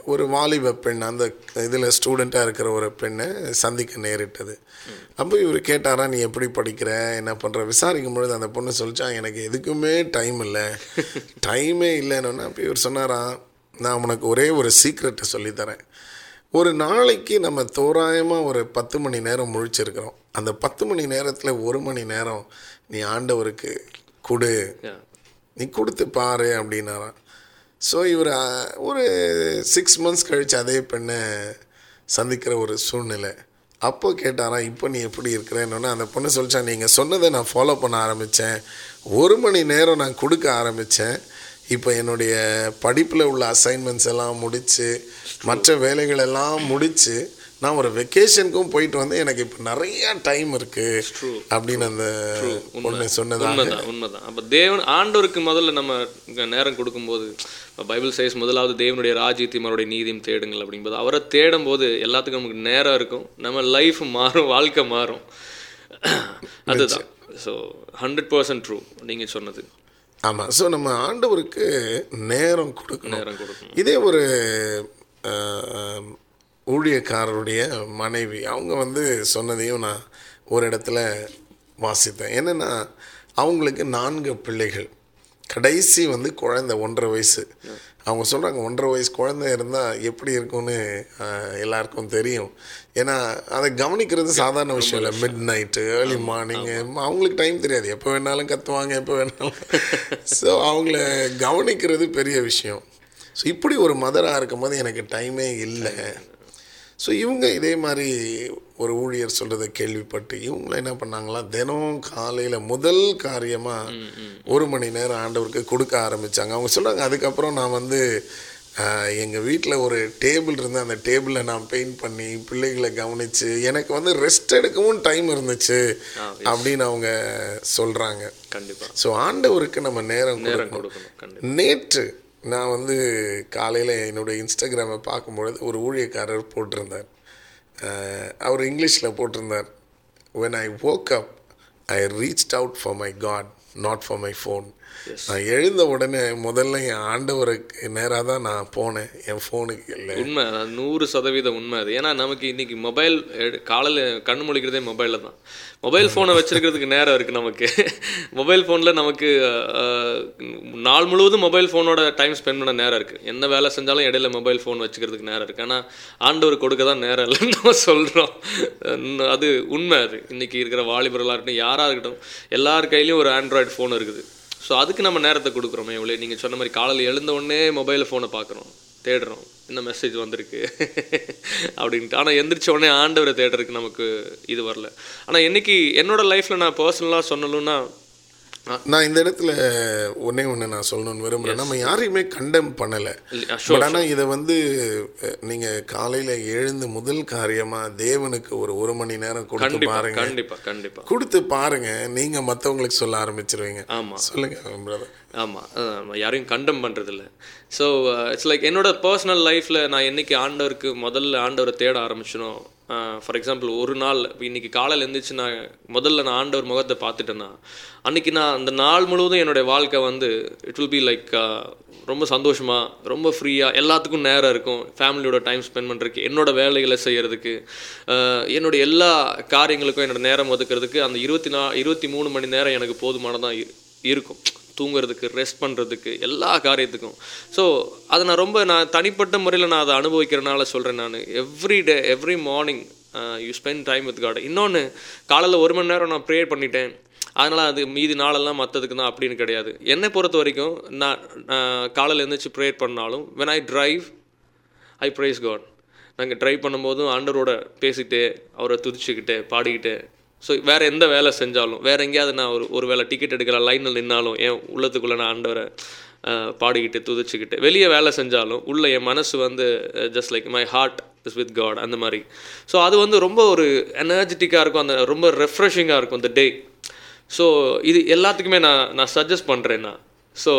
ஒரு வாலிப பெண் அந்த இதில் ஸ்டூடெண்ட்டாக இருக்கிற ஒரு பெண்ணை சந்திக்க நேரிட்டது. அப்போ இவர் கேட்டாரா நீ எப்படி படிக்கிற? என்ன பண்ணுற விசாரிக்கும் பொழுது அந்த பொண்ணு சொல்லிச்சா எனக்கு எதுக்குமே டைம் இல்லை. டைமே இல்லைன்னு. அப்போ இவர் சொன்னாராம் நான் உனக்கு ஒரே ஒரு சீக்ரெட்டை சொல்லித்தரேன் ஒரு நாளைக்கு நம்ம தோராயமாக ஒரு பத்து மணி நேரம் முழிச்சிருக்கிறோம். அந்த பத்து மணி நேரத்தில் ஒரு மணி நேரம் நீ ஆண்டவருக்கு கொடு. நீ கொடுத்து பாரு அப்படின்னாராம். ஸோ இவர் ஒரு சிக்ஸ் மந்த்ஸ் கழித்து அதே பெண்ணை சந்திக்கிற ஒரு சூழ்நிலை. அப்போ கேட்டாராம் இப்போ நீ எப்படி இருக்கிறேன்னு அந்த பொண்ணு சொல்லிச்சா நீங்கள் சொன்னதை நான் ஃபாலோ பண்ண ஆரம்பித்தேன் ஒரு மணி நேரம் நான் கொடுக்க ஆரம்பித்தேன் இப்போ என்னுடைய படிப்பில் உள்ள அசைன்மெண்ட்ஸ் எல்லாம் முடித்து மற்ற வேலைகளெல்லாம் முடித்து நான் ஒரு வெக்கேஷனுக்கும் போயிட்டு வந்து எனக்கு இப்போ நிறைய டைம் இருக்குது அப்படின்னு அந்த பொண்ணு சொன்னதாக உண்மைதான் உண்மைதான். அப்போ தேவன் ஆண்டவருக்கு முதல்ல நம்ம நேரம் கொடுக்கும்போது பைபிள் சைஸ் முதலாவது தேவனுடைய ராஜ்யத்தையும் அவருடைய நீதியும் தேடுங்கள் அப்படிங்கும்போது அவரை தேடும் போது எல்லாத்துக்கும் நமக்கு நேரம் இருக்கும். நம்ம லைஃப் மாறும் வாழ்க்கை மாறும். அதுதான். ஸோ ஹண்ட்ரட் பர்சன்ட் ட்ரூ நீங்கள் சொன்னது. ஆமாம் ஸோ நம்ம ஆண்டவருக்கு நேரம் கொடுக்கணும். நேரம் கொடுக்கணும். இதே ஒரு ஊழியக்காரருடைய மனைவி அவங்க வந்து சொன்னதையும் நான் ஒரு இடத்துல வாசித்தேன். என்னென்னா அவங்களுக்கு நான்கு பிள்ளைகள். கடைசி வந்து குழந்தை ஒன்றரை வயசு. அவங்க சொல்கிறாங்க ஒன்றரை வயசு குழந்தை இருந்தால் எப்படி இருக்கும்னு எல்லாருக்கும் தெரியும். ஏன்னா அதை கவனிக்கிறது சாதாரண விஷயம் இல்லை. மிட் நைட்டு ஏர்லி மார்னிங் அவங்களுக்கு டைம் தெரியாது. எப்போ வேணாலும் கத்துவாங்க எப்போ வேணாலும். ஸோ அவங்கள கவனிக்கிறது பெரிய விஷயம். ஸோ இப்படி ஒரு மதராக இருக்கும்போது எனக்கு டைமே இல்லை. ஸோ இவங்க இதே மாதிரி ஒரு ஊழியர் சொல்கிறத கேள்விப்பட்டு இவங்கள என்ன பண்ணாங்களா? தினம் காலையில் முதல் காரியமாக ஒரு மணி நேரம் ஆண்டவருக்கு கொடுக்க ஆரம்பித்தாங்க அவங்க சொல்கிறாங்க அதுக்கப்புறம் நான் வந்து எங்கள் வீட்டில் ஒரு டேபிள் இருந்து அந்த டேபிளில் நான் பெயிண்ட் பண்ணி பிள்ளைகளை கவனித்து எனக்கு வந்து ரெஸ்ட் எடுக்கவும் டைம் இருந்துச்சு அப்படின்னு அவங்க சொல்கிறாங்க கண்டிப்பா. ஸோ ஆண்டவருக்கு நம்ம நேரம் நேற்று நான் வந்து காலையில் என்னுடைய இன்ஸ்டாகிராமை பார்க்கும்பொழுது ஒரு ஊழியக்காரர் போட்டிருந்தார். அவர் இங்கிலீஷில் போட்டிருந்தார். When I woke up I reach out for my God not for my phone நான் எழுந்த உடனே முதல்ல என் ஆண்டவருக்கு நேராக தான் நான் போனேன். என் ஃபோனுக்கு இல்லை. உண்மை நூறு சதவீதம் உண்மை அது. ஏன்னா நமக்கு இன்னைக்கு மொபைல் காலையில் கண்ணு முழிக்கிறதே மொபைலில் தான். மொபைல் ஃபோனை வச்சிருக்கிறதுக்கு நேரம் இருக்குது நமக்கு. மொபைல் ஃபோனில் நமக்கு நாள் முழுவதும் மொபைல் ஃபோனோட டைம் ஸ்பெண்ட் பண்ண நேரம் இருக்குது என்ன வேலை செஞ்சாலும் இடையில மொபைல் ஃபோன் வச்சுக்கிறதுக்கு நேரம் இருக்குது ஆனால் ஆண்டவர் கொடுக்க தான் நேரம் இல்லைன்னு நம்ம சொல்கிறோம் அது உண்மை அது. இன்னைக்கு இருக்கிற வாலிபர்களாக இருக்கட்டும் யாராக இருக்கட்டும் எல்லார் கையிலையும் ஒரு ஆண்ட்ராய்டு ஃபோன் இருக்குது. ஸோ அதுக்கு நம்ம நேரத்தை கொடுக்குறோமே இவ்வளோ நீங்கள் சொன்ன மாதிரி காலையில் எழுந்த உடனே மொபைல் ஃபோனை பார்க்குறோம் தேடுறோம். என்ன மெசேஜ் வந்திருக்கு? அப்படின்ட்டு. ஆனால் எந்திரிச்ச உடனே ஆண்டவரை தேடுறதுக்கு நமக்கு இது வரல. ஆனால் என்றைக்கு என்னோட லைஃப்பில் நான் பர்சனலாக சொல்லணும்னா நான் இந்த இடத்துல ஒண்ணே ஒன்று நான் சொல்லணும்னு விரும்புகிறேன் நம்ம யாரையுமே கண்டம் பண்ணலை. பட் ஆனால் இதை வந்து அஹ், நீங்க காலையில எழுந்து முதல் காரியமா தேவனுக்கு ஒரு ஒரு மணி நேரம் கொடுத்து பாருங்க. கண்டிப்பாக கண்டிப்பாக கொடுத்து பாருங்க. நீங்க மத்தவங்களுக்கு சொல்ல ஆரம்பிச்சிருவீங்க. ஆமா. சொல்லுங்க பிரதர் ஆமாம் யாரையும் கண்டம் பண்ணுறதில்ல ஸோ இட்ஸ் லைக் என்னோட பர்சனல் லைஃப்பில் நான் என்றைக்கு ஆண்டவருக்கு முதல்ல ஆண்டவரை தேட ஆரம்பிச்சனோ uh, ஃபார் எக்ஸாம்பிள் ஒரு நாள் இப்போ இன்னைக்கு காலையில் எழுந்திரிச்சு நான் முதல்ல நான் ஆண்டவர் முகத்தை பார்த்துட்டேன்னா அன்றைக்கி நான் அந்த நாள் முழுவதும் என்னுடைய வாழ்க்கை வந்து இட் வில் பி லைக் ரொம்ப சந்தோஷமாக ரொம்ப ஃப்ரீயாக எல்லாத்துக்கும் நேரம் இருக்கும். ஃபேமிலியோட டைம் ஸ்பெண்ட் பண்ணுறதுக்கு என்னோட வேலைகளை செய்கிறதுக்கு uh, என்னுடைய எல்லா காரியங்களுக்கும் என்னோடய நேரம் ஒதுக்கிறதுக்கு அந்த இருபத்தி நா இருபத்தி மூணு மணி நேரம் எனக்கு போதுமானதாக இரு- இருக்கும். தூங்குறதுக்கு ரெஸ்ட் பண்ணுறதுக்கு எல்லா காரியத்துக்கும். ஸோ அதை நான் ரொம்ப நான் தனிப்பட்ட முறையில் நான் அதை அனுபவிக்கிறனால சொல்கிறேன் நான். Every day every morning you spend time with God இன்னொன்று காலையில் ஒரு மணி நேரம் நான் ப்ரேயர் பண்ணிட்டேன். அதனால் அது மீதி நாளெல்லாம் மற்றதுக்கு தான் அப்படின்னு கிடையாது. என்னை பொறுத்த வரைக்கும் நான் காலையில் எழுந்திரிச்சு ப்ரேயர் பண்ணாலும் when I drive I praise God நாங்கள் ட்ரைவ் பண்ணும்போதும் அண்டரோட பேசிக்கிட்டே அவரை துதிச்சுக்கிட்டே பாடிக்கிட்டே ஸோ வேறு எந்த வேலை செஞ்சாலும் வேறு எங்கேயாவது நான் ஒரு ஒரு வேளை டிக்கெட் எடுக்கிற லைனில் நின்னாலும் என் உள்ளத்துக்குள்ளே நான் ஆண்டவரை பாடிக்கிட்டு துதிச்சுக்கிட்டு வெளியே வேலை செஞ்சாலும் உள்ளே என் மனசு வந்து just like my heart is with God அந்த மாதிரி. ஸோ அது வந்து ரொம்ப ஒரு எனர்ஜெட்டிக்காக இருக்கும் அந்த ரொம்ப ரெஃப்ரெஷிங்காக இருக்கும் அந்த டே ஸோ இது எல்லாத்துக்குமே நான் நான் சஜஸ்ட் பண்ணுறேன் நான் ஸோ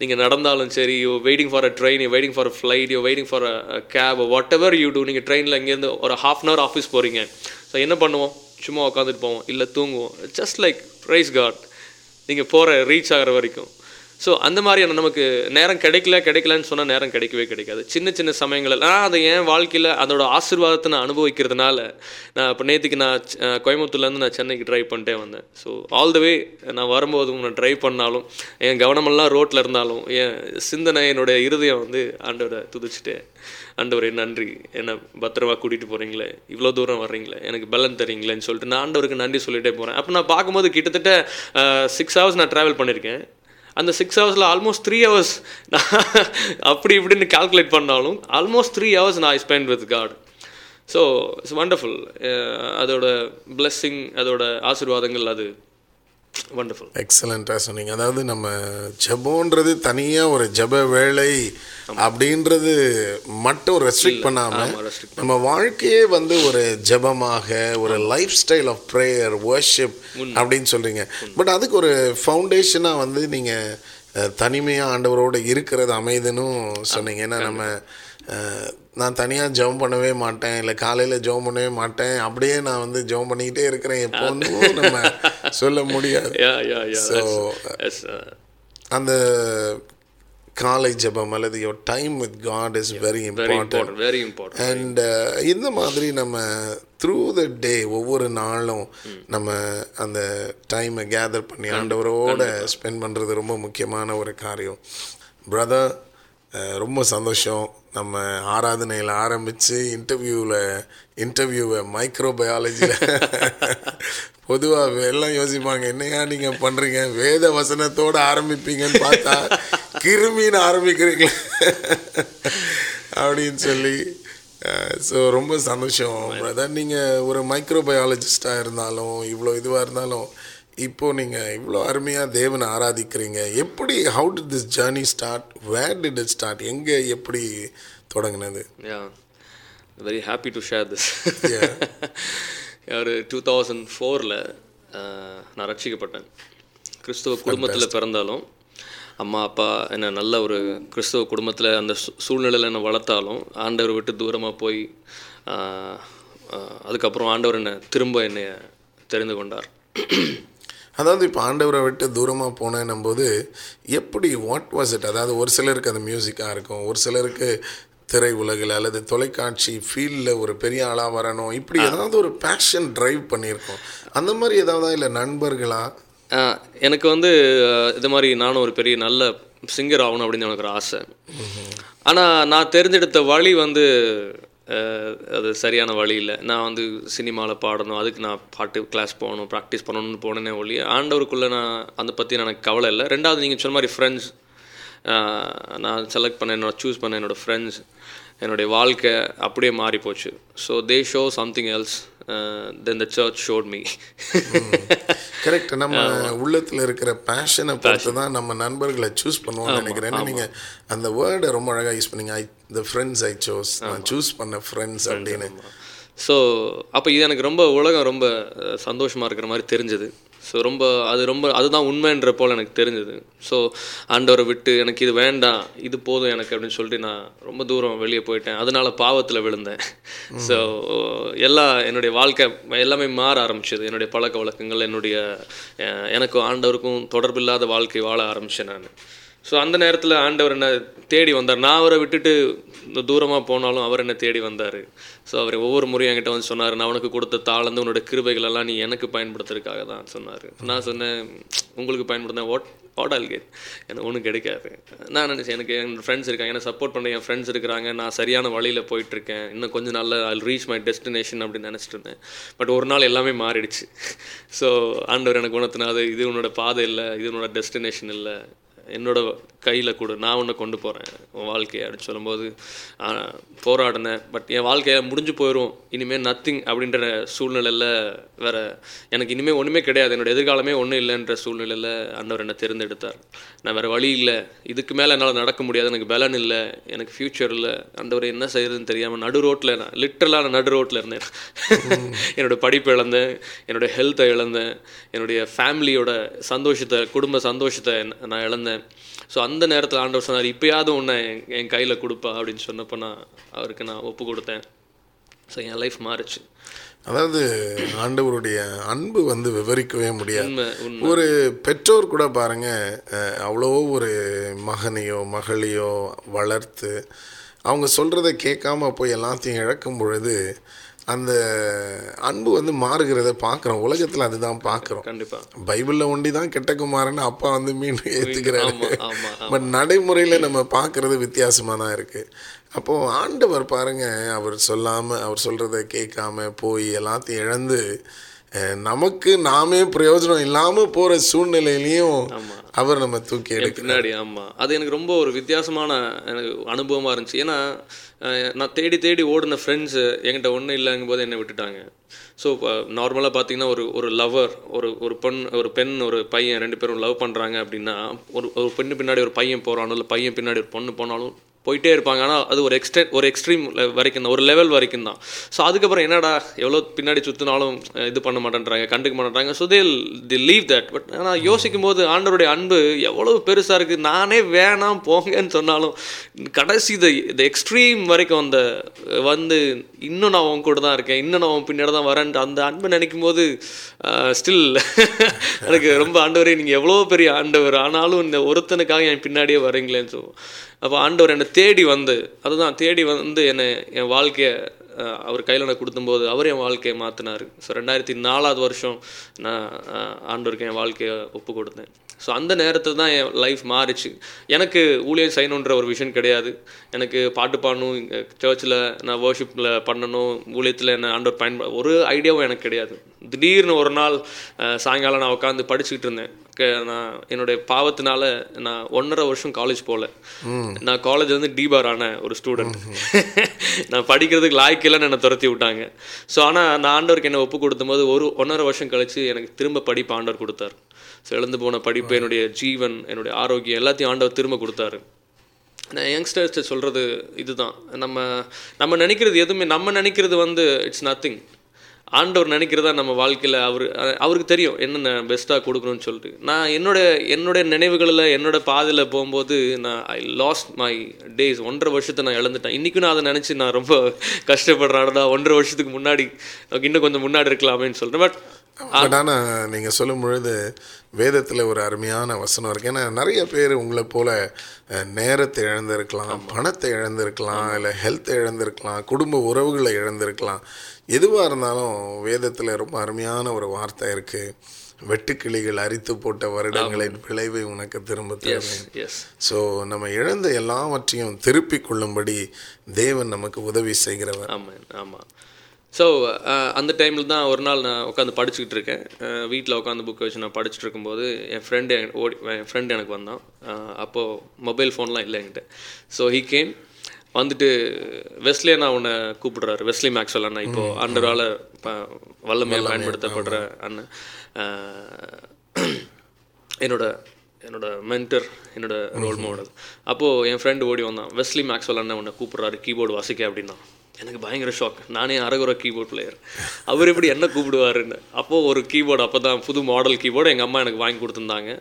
நீங்கள் நடந்தாலும் சரி you waiting for a train you waiting for a flight you waiting for a cab whatever you do நீங்கள் ட்ரெயினில் இங்கேருந்து ஒரு ஹாஃப் அன் ஹவர் ஆஃபீஸ் போகிறீங்க ஸோ என்ன பண்ணுவோம்? சும்மா உட்காந்துட்டு போவோம் இல்லை தூங்குவோம். ஜஸ்ட் லைக் ரைஸ் காட் நீங்கள் போகிற ரீச் ஆகிற வரைக்கும். ஸோ அந்த மாதிரியான நமக்கு நேரம் கிடைக்கல கிடைக்கலன்னு சொன்னால் நேரம் கிடைக்கவே கிடைக்காது. சின்ன சின்ன சமயங்களில் நான் அதை என் வாழ்க்கையில் அதோட ஆசீர்வாதத்தை நான் அனுபவிக்கிறதுனால நான் இப்போ நேற்றுக்கு நான் கோயம்புத்தூர்லேருந்து நான் சென்னைக்கு ட்ரைவ் பண்ணிட்டே வந்தேன். ஸோ ஆல் த வே நான் வரும்போதும் நான் ட்ரைவ் பண்ணாலும் என் கவனமெல்லாம் ரோட்டில் இருந்தாலும் என் சிந்தனை என்னுடைய இருதயம் வந்து ஆண்டோட துதிச்சிட்டேன் ஆண்டவரே நன்றி. என்னை பத்திரமா கூட்டிகிட்டு போகிறீங்களே இவ்வளோ தூரம் வர்றீங்களே? எனக்கு பலன் தரீங்களேன்னு சொல்லிட்டு நான் ஆண்டவருக்கு நன்றி சொல்லிட்டே போகிறேன் அப்போ நான் பார்க்கும்போது கிட்டத்தட்ட சிக்ஸ் ஹவர்ஸ் நான் ட்ராவல் பண்ணியிருக்கேன் அந்த சிக்ஸ் ஹவர்ஸில் ஆல்மோஸ்ட் த்ரீ ஹவர்ஸ் நான் அப்படி இப்படின்னு கால்குலேட் பண்ணாலும் ஆல்மோஸ்ட் த்ரீ ஹவர்ஸ் நான் spend with God so it's wonderful அதோட பிளெஸ்ஸிங் அதோட ஆசிர்வாதங்கள் அது. வண்டர்ஃபுல் எக்ஸலண்ட்டாக சொன்னீங்க. அதாவது நம்ம ஜெபம்ன்றது தனியாக ஒரு ஜெப வேலை அப்படின்றது மட்டும் ரெஸ்ட்ரிக்ட் பண்ணாமல் நம்ம வாழ்க்கையே வந்து ஒரு ஜெபமாக ஒரு lifestyle of prayer worship அப்படின்னு சொல்கிறீங்க பட் அதுக்கு ஒரு ஃபவுண்டேஷனாக வந்து நீங்கள் தனிமையாக ஆண்டவரோடு இருக்கிறது அமைதுன்னு சொன்னீங்க. ஏன்னா நம்ம நான் தனியாக ஜெபம் பண்ணவே மாட்டேன். இல்லை காலையில் ஜெபம் பண்ணவே மாட்டேன். அப்படியே நான் வந்து ஜெபம் பண்ணிக்கிட்டே இருக்கிறேன். எப்போன்னு நம்ம சொல்ல முடியாது. எஸ் அந்த காலை ஜெபம் அல்லது your time with God is very important important very important and இந்த மாதிரி நம்ம த்ரூ த டே ஒவ்வொரு நாளும் நம்ம அந்த டைமை கேதர் பண்ணி ஆண்டவரோட ஸ்பெண்ட் பண்ணுறது ரொம்ப முக்கியமான ஒரு காரியம். பிரதர் ரொம்ப சந்தோஷம். நம்ம ஆராதனையில் ஆரம்பித்து இன்டர்வியூவில் இன்டர்வியூவை மைக்ரோபயாலஜியில் பொதுவாக எல்லாம் யோசிப்பாங்க என்னையா நீங்கள் பண்ணுறீங்க வேத வசனத்தோடு ஆரம்பிப்பீங்கன்னு பார்த்தா கிருமின்னு ஆரம்பிக்கிறீங்களே அப்படின்னு சொல்லி ஸோ ரொம்ப சந்தோஷம். பிரதர் நீங்கள் ஒரு மைக்ரோபயாலஜிஸ்டாக இருந்தாலும் இவ்வளோ இதுவாக இருந்தாலும் இப்போ நீங்கள் இவ்வளோ அருமையாக தேவனை ஆராதிக்கிறீங்க. எப்படி how did this journey start where did it start எங்கே எப்படி தொடங்கினது? Very happy to share this. ஒரு டூ தௌசண்ட் ஃபோரில் நான் ரட்சிக்கப்பட்டேன். கிறிஸ்துவ குடும்பத்தில் பிறந்தாலும் அம்மா அப்பா என்னை நல்ல ஒரு கிறிஸ்துவ குடும்பத்தில் அந்த சூழ்நிலையில் என்னை வளர்த்தாலும் ஆண்டவர் விட்டு தூரமாக போய் ஆஹ், ஆஹ், அதுக்கப்புறம் ஆண்டவர் என்னை திரும்ப என்னை தெரிந்து கொண்டார். அதாவது இப்போ ஆண்டவரை விட்டு தூரமாக போனேன்னும் போது எப்படி வாட் வாஸ் இட் அதாவது ஒரு சிலருக்கு அது மியூசிக்காக இருக்கும் ஒரு சிலருக்கு திரை உலகில் அல்லது தொலைக்காட்சி ஃபீல்டில் ஒரு பெரிய ஆளாக வரணும். இப்படி ஏதாவது ஒரு பேஷன் டிரைவ் பண்ணியிருக்கோம். அந்த மாதிரி ஏதாவது இல்லை நண்பர்களா? எனக்கு வந்து இது மாதிரி நானும் ஒரு பெரிய நல்ல சிங்கர் ஆகணும் அப்படின்னு எனக்கு ஒரு ஆசை. ஆனால் நான் தேர்ந்தெடுத்த வழி வந்து அது சரியான வழி இல்லை நான் வந்து சினிமாவில் பாடணும் அதுக்கு நான் பாட்டு கிளாஸ் போகணும் ப்ராக்டிஸ் பண்ணணும்னு போனேனே ஒழிய ஆண்டவருக்குள்ளே நான் அதை பற்றி எனக்கு கவலை இல்லை. ரெண்டாவது நீங்கள் சொன்ன மாதிரி ஃப்ரெண்ட்ஸ் நான் செலக்ட் பண்ண என்னோட சூஸ் பண்ண என்னோடய ஃப்ரெண்ட்ஸ் என்னுடைய வாழ்க்கை அப்படியே மாறி போச்சு so they show something else then the church showed me correct நம்ம உள்ளத்தில் இருக்கிற பேஷனை பொறுத்து தான் நம்ம நண்பர்களை சூஸ் பண்ணுவோம்னு நினைக்கிறேன். நீங்கள் அந்த வேர்டை ரொம்ப அழகாக யூஸ் பண்ணீங்க. I the friends I chose நான் சூஸ் பண்ண ஃப்ரெண்ட்ஸ் அப்படின்னு. ஸோ அப்போ இது எனக்கு ரொம்ப உலகம் ரொம்ப சந்தோஷமாக இருக்கிற மாதிரி தெரிஞ்சது. ஸோ ரொம்ப அது ரொம்ப அதுதான் உண்மைன்ற போல் எனக்கு தெரிஞ்சது. ஸோ ஆண்டவரை விட்டு எனக்கு இது வேண்டாம் இது போதும் எனக்கு அப்படின்னு சொல்லிட்டு நான் ரொம்ப தூரம் வெளியே போயிட்டேன். அதனால பாவத்தில் விழுந்தேன். ஸோ எல்லா என்னுடைய வாழ்க்கை எல்லாமே மாற ஆரம்பிச்சது. என்னுடைய பழக்க வழக்கங்கள் என்னுடைய எனக்கும் ஆண்டவருக்கும் தொடர்பில்லாத வாழ்க்கை வாழ ஆரம்பித்தேன் நான். ஸோ அந்த நேரத்தில் ஆண்டவர் என்னை தேடி வந்தார்? நான் அவரை விட்டுட்டு தூரமாக போனாலும் அவர் என்னை தேடி வந்தார். ஸோ அவர் ஒவ்வொரு முறையும் என்கிட்ட வந்து சொன்னார் நான் உனக்கு கொடுத்த தாளந்து உன்னோட கிருபைகளெல்லாம் நீ எனக்கு பயன்படுத்துறதுக்காக தான் சொன்னார். நான் சொன்னேன் உங்களுக்கு பயன்படுத்த ஓட் வாட் ஆல் கேட் எனக்கு ஒன்றும் கிடைக்காது. நான் நினச்சேன் எனக்கு என் ஃப்ரெண்ட்ஸ் இருக்காங்க என்னை சப்போர்ட் பண்ண என் ஃப்ரெண்ட்ஸ் இருக்கிறாங்க நான் சரியான வழியில் போயிட்டுருக்கேன். இன்னும் கொஞ்சம் நாள் ஐ ரீச் மை டெஸ்டினேஷன் அப்படின்னு நினச்சிட்டு இருந்தேன். பட் ஒரு நாள் எல்லாமே மாறிடுச்சு. ஸோ ஆண்டவர் எனக்கு உணர்த்தினாது இது உன்னோட பாதை இல்லை இது உன்னோட டெஸ்டினேஷன் இல்லை. என்னோட கையில் கொடு. நான் உன்னை கொண்டு போகிறேன் உன் வாழ்க்கையை அப்படின்னு சொல்லும்போது போராடினேன். பட் என் வாழ்க்கையை முடிஞ்சு போயிடும் இனிமேல் நத்திங் அப்படின்ற சூழ்நிலையில் வேற எனக்கு இனிமேல் ஒன்றுமே கிடையாது. என்னோட எதிர்காலமே ஒன்றும் இல்லைன்ற சூழ்நிலையில் ஆண்டவர் என்னை தேர்ந்தெடுத்தார். நான் வேறு வழி இல்லை. இதுக்கு மேலே என்னால் நடக்க முடியாது. எனக்கு பலன் இல்லை. எனக்கு ஃப்யூச்சர் இல்லை. ஆண்டவர் என்ன செய்யறதுன்னு தெரியாமல் நடு ரோட்டில் நான் லிட்டரலாக நான் நடு ரோட்டில் இருந்தேன். என்னோட படிப்பு இழந்தேன். என்னோட ஹெல்த்தை இழந்தேன். என்னுடைய ஃபேமிலியோட சந்தோஷத்தை குடும்ப சந்தோஷத்தை நான் இழந்தேன். ஸோ அந்த நேரத்தில் ஆண்டவர் சொன்னார் இப்பயாவது உன்னை என் கையில் கொடுப்பா அப்படின்னு சொன்னப்போ நான் அவருக்கு நான் ஒப்பு கொடுத்தேன். ஸோ என் லைஃப் மாறுச்சு. அதாவது ஆண்டவருடைய அன்பு வந்து விவரிக்கவே முடியாது. ஒரு பெற்றோர் கூட பாருங்க அவ்வளோ ஒரு மகனையோ மகளையோ வளர்த்து அவங்க சொல்கிறத கேட்காம போய் எல்லாத்தையும் இழக்கும் பொழுது அந்த அன்பு வந்து மாறுகிறத பார்க்குறோம். உலகத்தில் அதுதான் பார்க்குறோம். கண்டிப்பாக பைபிளில் ஒண்டி தான் கெட்ட குமாரன்னு அப்பா வந்து மீண்டும் ஏற்றுக்கிறாரு பட் நடைமுறையில் நம்ம பார்க்குறது வித்தியாசமாக தான் இருக்குது அப்போது ஆண்டவர் பாருங்க அவர் சொல்லாமல் அவர் சொல்கிறத கேட்காம போய் எல்லாத்தையும் இழந்து நமக்கு நாமே பிரயோஜனம் இல்லாமல் போகிற சூழ்நிலையிலையும் ஆமாம் அவர் நம்ம தூக்கி எடுக்க பின்னாடி ஆமாம் அது எனக்கு ரொம்ப ஒரு வித்தியாசமான எனக்கு அனுபவமாக இருந்துச்சு. ஏன்னா நான் தேடி தேடி ஓடின ஃப்ரெண்ட்ஸு என்கிட்ட ஒன்றும் இல்லைங்கும் போது என்னை விட்டுட்டாங்க. ஸோ இப்போ நார்மலாக பார்த்தீங்கன்னா ஒரு ஒரு லவர் ஒரு ஒரு பெண் ஒரு பெண் ஒரு பையன் ரெண்டு பேரும் லவ் பண்ணுறாங்க அப்படின்னா ஒரு ஒரு பெண்ணு பின்னாடி ஒரு பையன் போகிறானோ இல்லை பையன் பின்னாடி ஒரு பொண்ணு போனாலும் போயிட்டே இருப்பாங்க. ஆனால் அது ஒரு எக்ஸ்டென்ட் ஒரு எக்ஸ்ட்ரீம் வரைக்கும் தான். ஒரு லெவல் வரைக்கும் தான். ஸோ அதுக்கப்புறம் என்னடா எவ்வளோ பின்னாடி சுற்றினாலும் இது பண்ண மாட்டேன்றாங்க கண்டுக்க மாட்டேன்றாங்க. So they the leave that but ஆனால் யோசிக்கும் போது ஆண்டவருடைய அன்பு எவ்வளோ பெருசாக இருக்குது நானே வேணாம் போங்கன்னு சொன்னாலும் கடைசி இது இந்த எக்ஸ்ட்ரீம் வரைக்கும் அந்த வந்து இன்னும் நான் உன் கூட தான் இருக்கேன் இன்னும் நான் உன் பின்னாடி தான் வரேன்ட்டு அந்த அன்பை நினைக்கும் போது ஸ்டில் எனக்கு ரொம்ப ஆண்டவரே நீங்கள் எவ்வளோ பெரிய ஆண்டவர். ஆனாலும் இந்த ஒருத்தனுக்காக என் பின்னாடியே வரீங்களேன்னு சொல்லுவோம். அப்போ ஆண்டவர் என்னை தேடி வந்து அதுதான் தேடி வந்து என்னை என் வாழ்க்கையை அவர் கையில் நான் கொடுத்தும்போது அவர் என் வாழ்க்கையை மாற்றினார் ஸோ ரெண்டாயிரத்தி நாலாவது வருஷம் நான் ஆண்டவருக்கு என் வாழ்க்கையை ஒப்பு கொடுத்தேன். ஸோ அந்த நேரத்தில் தான் என் லைஃப் மாறிச்சு. எனக்கு ஊழியம் செய்யணுன்ற ஒரு விஷயம் கிடையாது. எனக்கு பாட்டு பாடணும் சர்ச்சில் நான் வர்ஷிப்பில் பண்ணணும் ஊழியத்தில் என்ன ஆண்டவர் பயன்பட ஒரு ஐடியாவும் எனக்கு கிடையாது. திடீர்னு ஒரு நாள் சாயங்காலம் நான் உட்காந்து படிச்சுக்கிட்டு இருந்தேன். நான் என்னுடைய பாவத்தினால நான் ஒன்றரை வருஷம் காலேஜ் போகல நான் காலேஜ் வந்து டிபார் ஆன ஒரு ஸ்டூடெண்ட் நான் படிக்கிறதுக்கு லாய்க்கு இல்லைன்னு என்னை துரத்தி விட்டாங்க. ஸோ ஆனால் நான் ஆண்டவருக்கு என்னை ஒப்பு கொடுக்கும்போது ஒரு ஒன்றரை வருஷம் கழிச்சு எனக்கு திரும்ப படிப்பு ஆண்டவர் கொடுத்தார். ஸோ இழந்து போன படிப்பு என்னுடைய ஜீவன் என்னுடைய ஆரோக்கியம் எல்லாத்தையும் ஆண்டவர் திரும்ப கொடுத்தாரு. நான் யங்ஸ்டர்ஸ்ட்டு சொல்கிறது இதுதான். நம்ம நம்ம நினைக்கிறது எதுவுமே நம்ம நினைக்கிறது வந்து இட்ஸ் நத்திங் ஆண்டவர் நினைக்கிறதா நம்ம வாழ்க்கையில் அவர் அவருக்கு தெரியும் என்னென்ன பெஸ்ட்டாக கொடுக்கணும்னு சொல்லிட்டு. நான் என்னோட என்னுடைய நினைவுகளில் என்னோட பாதையில் போகும்போது நான் ஐ லாஸ்ட் மை டேஸ் ஒன்றரை வருஷத்தை நான் இழந்துட்டேன். இன்றைக்கும் நான் அதை நினச்சி நான் ரொம்ப கஷ்டப்படுறேன். ஒன்றரை வருஷத்துக்கு முன்னாடி இன்னும் கொஞ்சம் முன்னாடி இருக்கலாமேன்னு சொல்கிறேன் பட் பட் ஆனால் நீங்கள் சொல்லும் பொழுது வேதத்தில் ஒரு அருமையான வசனம் இருக்கு. ஏன்னா நிறைய பேர் உங்களை போல நேரத்தை இழந்திருக்கலாம் பணத்தை இழந்திருக்கலாம் இல்லை ஹெல்த்தை இழந்திருக்கலாம் குடும்ப உறவுகளை இழந்திருக்கலாம். எதுவாக இருந்தாலும் வேதத்தில் ரொம்ப அருமையான ஒரு வார்த்தை இருக்குது வெட்டுக்கிளிகள் அரித்து போட்ட வருடங்களின் விளைவை உனக்கு திரும்ப தருவேன். ஸோ நம்ம இழந்த எல்லாவற்றையும் திருப்பிக் கொள்ளும்படி தேவன் நமக்கு உதவி செய்கிறவர். ஆமாம் ஆமாம். ஸோ அந்த டைமில் தான் ஒரு நாள் நான் உட்காந்து படிச்சுக்கிட்டு இருக்கேன். வீட்டில் உட்காந்து புக் வச்சு நான் படிச்சுட்டு இருக்கும்போது என் ஃப்ரெண்டு ஓடி என் ஃப்ரெண்டு எனக்கு வந்தான். அப்போது மொபைல் ஃபோன்லாம் இல்லை என்கிட்ட. ஸோ ஹீ கேம் வந்துட்டு வெஸ்லியை நான் உன்னை கூப்பிடுறாரு. வெஸ்லி மேக்ஸ்வெல் அண்ணா. இப்போ அண்டரால் வல்லமையாக பயன்படுத்தப்படுற அண்ணன் என்னோட என்னோட மென்டர் என்னோட ரோல் மாடல் அப்போது என் ஃப்ரெண்டு ஓடி வந்தான். வெஸ்லி மேக்ஸ்வெல் அண்ணன் உன்னை கூப்பிடுறாரு. கீபோர்டு வாசிக்க அப்படின்னா. எனக்கு பயங்கர ஷாக் நானே அரகுற கீபோர்ட் பிளேயர் அவர் எப்படி என்ன கூப்பிடுவாருன்னு. அப்போது ஒரு கீபோர்டு அப்போ தான் புது மாடல் கீபோர்டு எங்கள் அம்மா எனக்கு வாங்கி கொடுத்துருந்தாங்க.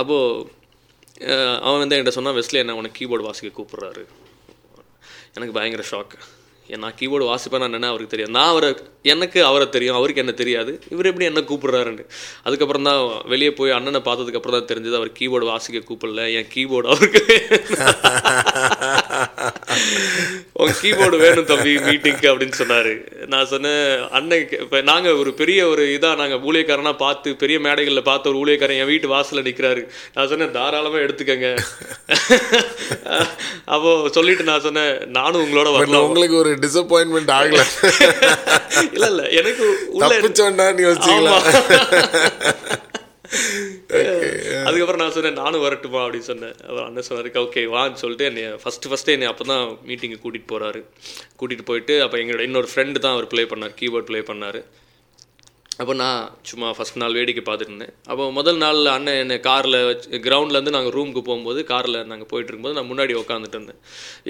அப்போது அவன் வந்து என்கிட்ட சொன்னான் வெஸ்லி என்ன உனக்கு கீபோர்டு வாசிக்க கூப்பிடுறாரு. எனக்கு பயங்கர ஷாக் நான் கீபோர்டு வாசிப்பேன் நான் என்ன அவருக்கு தெரியும் நான் அவரை எனக்கு அவரை தெரியும் அவருக்கு என்ன தெரியாது. இவர் எப்படி என்ன கூப்பிடுறாருன்னு. அதுக்கப்புறம் தான் வெளியே போய் அண்ணனை பார்த்ததுக்கப்புறம் தான் தெரிஞ்சது அவர் கீபோர்டு வாசிக்க கூப்பிடல என் கீபோர்டு அவருக்கு உங்க கீபோர்டு வேணும் தம்பி மீட்டிங்க்கு அப்படின்னு சொன்னாரு. நான் சொன்னேன் அண்ணன் இப்போ நாங்கள் ஒரு பெரிய ஒரு இதாக நாங்கள் ஊழியக்காரனா பார்த்து பெரிய மேடைகளில் பார்த்த ஒரு ஊழியக்காரன் என் வீட்டு வாசலில் நிற்கிறாரு நான் சொன்னேன் தாராளமாக எடுத்துக்கங்க. அப்போ சொல்லிட்டு நான் சொன்னேன் நானும் உங்களோட வரலாம் உங்களுக்கு ஒரு டிசப்பாயின்மெண்ட் ஆகல. இல்ல இல்ல எனக்கு உள்ள தப்பிச்சோண்டான்னு யோசிச்சீங்களா? அதுக்கப்புறம் நான் சொன்னேன் நானும் வரட்டுமா? அப்படின்னு சொன்னேன். அவர் அண்ணன் சொன்னாரு ஓகே வான்னு சொல்லிட்டு என்னை ஃபஸ்ட்டு ஃபஸ்ட்டு என்னை அப்போ தான் மீட்டிங்கு கூட்டிகிட்டு போகிறாரு கூட்டிகிட்டு போயிட்டு அப்போ எங்களோட இன்னொரு ஃப்ரெண்டு தான் அவர் ப்ளே பண்ணார் கீபோர்ட் ப்ளே பண்ணார். அப்போ நான் சும்மா ஃபஸ்ட் நாள் வேடிக்கை பார்த்துட்டு இருந்தேன். அப்போ முதல் நாள் அண்ணன் என்னை காரில் வச்சு கிரவுண்ட்லேருந்து நாங்கள் ரூமுக்கு போகும்போது காரில் நாங்கள் போயிட்டு இருக்கும்போது நான் முன்னாடி உட்காந்துட்டு இருந்தேன்.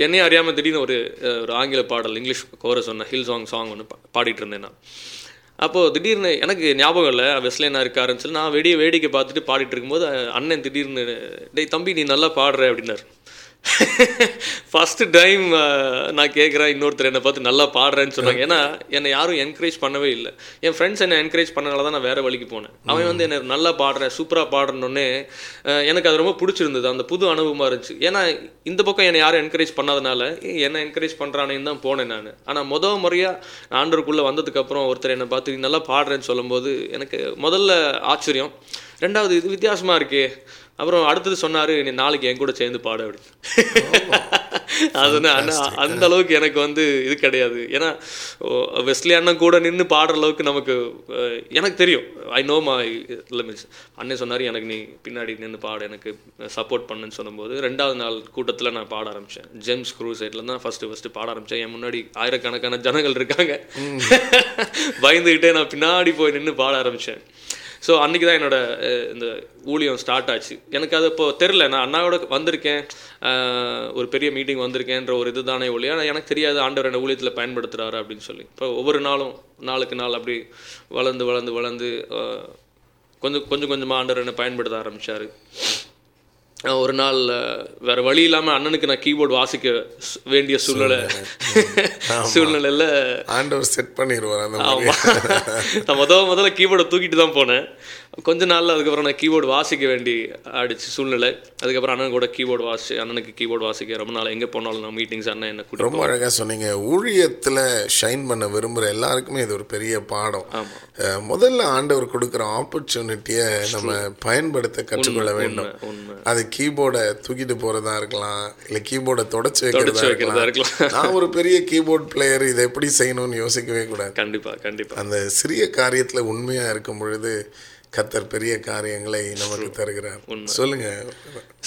என்னையும் அறியாமல் திடீர்னு ஒரு ஒரு ஆங்கில பாடல் இங்கிலீஷ் கோரஸ் சொன்ன ஹில் சாங் சாங் ஒன்று பாடிட்டு இருந்தேன் நான். அப்போது திடீர்னு எனக்கு ஞாபகம் இல்லை வெஸ்லேனா இருக்காருன்னு சொல்லி நான் வெடிய வேடிக்கை பார்த்துட்டு பாடிட்டு இருக்கும்போது அண்ணன் திடீர்னு டேய் தம்பி நீ நல்லா பாடுற அப்படின்னாரு. ஃபஸ்ட்டு டைம் uh, நான் கேட்குறேன் இன்னொருத்தர் என்னை பார்த்து நல்லா பாடுறேன்னு சொன்னாங்க. ஏன்னா என்னை யாரும் என்கரேஜ் பண்ணவே இல்லை. என் ஃப்ரெண்ட்ஸ் என்னை என்கரேஜ் பண்ணனால தான் நான் வேறு வழிக்கு போனேன். அவன் வந்து என்னை நல்லா பாடுறேன் சூப்பராக பாடுறனோடனே எனக்கு அது ரொம்ப பிடிச்சிருந்தது. அந்த புது அனுபவமாக இருந்துச்சு. ஏன்னா இந்த பக்கம் என்னை யாரும் என்கரேஜ் பண்ணாதனால என்னை என்கரேஜ் பண்ணுறானேன்னு தான் போனேன் நான். ஆனால் முதல் முறையாக ஆண்டருக்குள்ளே வந்ததுக்கப்புறம் ஒருத்தர் என்னை பார்த்து நீ நல்லா பாடுறேன்னு சொல்லும்போது எனக்கு முதல்ல ஆச்சரியம். ரெண்டாவது இது வித்தியாசமாக இருக்கே. அப்புறம் அடுத்தது சொன்னாரு நீ நாளைக்கு என் கூட சேர்ந்து பாடு அப்படின்னு. அது வந்து அண்ணா அந்த அளவுக்கு எனக்கு வந்து இது கிடையாது. ஏன்னா வெஸ்லி அண்ணன் கூட நின்று பாடுற அளவுக்கு நமக்கு எனக்கு தெரியும். ஐ நோ மை லிமிட்ஸ் அண்ணன் சொன்னார் எனக்கு நீ பின்னாடி நின்று பாடு எனக்கு சப்போர்ட் பண்ணுன்னு சொல்லும்போது ரெண்டாவது நாள் கூட்டத்தில் நான் பாட ஆரம்பித்தேன் ஜேம்ஸ் க்ரூ சைட்ல தான் ஃபஸ்ட்டு ஃபஸ்ட்டு பாட ஆரம்பித்தேன் என் முன்னாடி ஆயிரக்கணக்கான ஜனங்கள் இருக்காங்க. பயந்துக்கிட்டே நான் பின்னாடி போய் நின்று பாட ஆரம்பித்தேன் ஸோ அன்றைக்கி தான் என்னோட இந்த ஊழியம் ஸ்டார்ட் ஆச்சு. எனக்கு அது இப்போ தெரில நான் அண்ணாவோட வந்திருக்கேன். ஒரு பெரிய மீட்டிங் வந்திருக்கேன்ற ஒரு இது தானே ஒழிய ஆனால் எனக்கு தெரியாது ஆண்டவர் என்ன ஊழியத்தில் பயன்படுத்துகிறாரு அப்படின்னு சொல்லி. இப்போ ஒவ்வொரு நாளும் நாளுக்கு நாள் அப்படி வளர்ந்து வளர்ந்து வளர்ந்து கொஞ்சம் கொஞ்சம் கொஞ்சமாக ஆண்டவர் என்னை பயன்படுத்த ஆரம்பித்தார் ஒரு நாள் வேற வழி இல்லாமல் அண்ணனுக்கு நான் கீபோர்டு வாசிக்க வேண்டிய சூழ்நிலை. சூழ்நிலையில் ஆண்டவர் செட் பண்ணிடுவார் நான் முத முதல்ல கீபோர்டை தூக்கிட்டு தான் போனேன். கொஞ்ச நாள்ல அதுக்கப்புறம் நான் கீபோர்டு வாசிக்க வேண்டி ஆயிடுச்சு சூழ்நிலை. அதுக்கப்புறம் அண்ணன் கூட கீபோர்டு வாசி அண்ணனுக்கு கீபோர்டு வாசிக்க ரொம்ப நாள். எங்கே போனாலும் நான் மீட்டிங்ஸ் அண்ணன் என்ன ரொம்ப அழகா சொன்னீங்க. ஊழியத்துல ஷைன் பண்ண விரும்புற எல்லாருக்குமே இது ஒரு பெரிய பாடம். முதல்ல ஆண்டவர் கொடுக்குற ஆப்பர்ச்சுனிட்டியை நம்ம பயன்படுத்த கற்றுக்கொள்ள வேண்டும். அது கீபோர்டை தூக்கிட்டு போறதா இருக்கலாம் இல்ல கீபோர்டை தொடச்சு வைக்கிறதா இருக்கலாம். நான் ஒரு பெரிய கீபோர்ட் பிளேயர் இதை எப்படி செய்யணும்னு யோசிக்கவே கூடாது. கண்டிப்பா கண்டிப்பா. அந்த சிறிய காரியத்துல உண்மையா இருக்கும் பொழுது கத்தர் பெரிய காரியங்களை நமக்கு தருகிறார். சொல்லுங்க.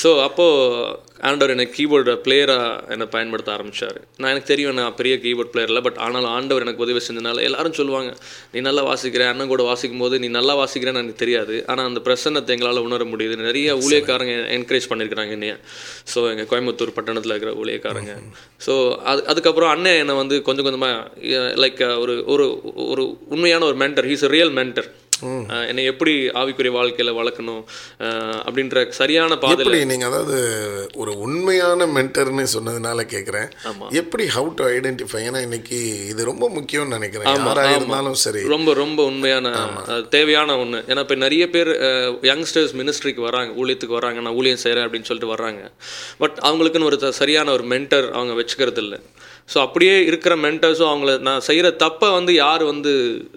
ஸோ அப்போது ஆண்டவர் என்னை கீபோர்டு பிளேயராக என்னை பயன்படுத்த ஆரம்பிச்சார். நான் எனக்கு தெரியும் நான் பெரிய கீபோர்ட் பிளேயர் இல்லை பட் ஆனாலும் ஆண்டவர் எனக்கு உதவி செஞ்சதுனால எல்லாரும் சொல்லுவாங்க நீ நல்லா வாசிக்கிற அண்ணன் கூட வாசிக்கும் போது நீ நல்லா வாசிக்கிறேன்னு எனக்கு தெரியாது. ஆனால் அந்த பிரசன்னத்தை எங்களால் உணர முடியுது. நிறைய ஊழியக்காரங்க என்கரேஜ் பண்ணியிருக்கிறாங்க என்னைய. ஸோ எங்கள் கோயம்புத்தூர் பட்டணத்தில் இருக்கிற ஊழியக்காரங்க. ஸோ அது அதுக்கப்புறம் அண்ணன் என்னை வந்து கொஞ்சம் கொஞ்சமாக லைக் ஒரு ஒரு ஒரு உண்மையான ஒரு மென்டர் ஹீஸ் ரியல் மென்டர் என்னை எப்படி ஆவிக்குரிய வாழ்க்கையில் வளர்க்கணும் அப்படின்ற சரியான பாதையில் எப்படி நீங்க அதாவது ஒரு உண்மையான மென்டர்னு சொன்னதுனால கேட்குறேன் எப்படி ஹவு டு ஐடென்டிஃபை ஏன்னா இன்னைக்கு இது ரொம்ப முக்கியம்னு நினைக்கிறேன். இருந்தாலும் சரி. ரொம்ப ரொம்ப உண்மையான தேவையான ஒன்று ஏன்னா இப்போ நிறைய பேர் யங்ஸ்டர்ஸ் மினிஸ்ட்ரிக்கு வராங்க ஊழியத்துக்கு வராங்க நான் ஊழியம் செய்கிறேன் அப்படின்னு சொல்லிட்டு வர்றாங்க. பட் அவங்களுக்குன்னு ஒரு சரியான ஒரு மென்டர் அவங்க வச்சுக்கிறது இல்லை ஸோ அப்படியே இருக்கிற மென்டர்ஸும் அவங்கள நான் செய்கிற தப்பை வந்து யார் வந்து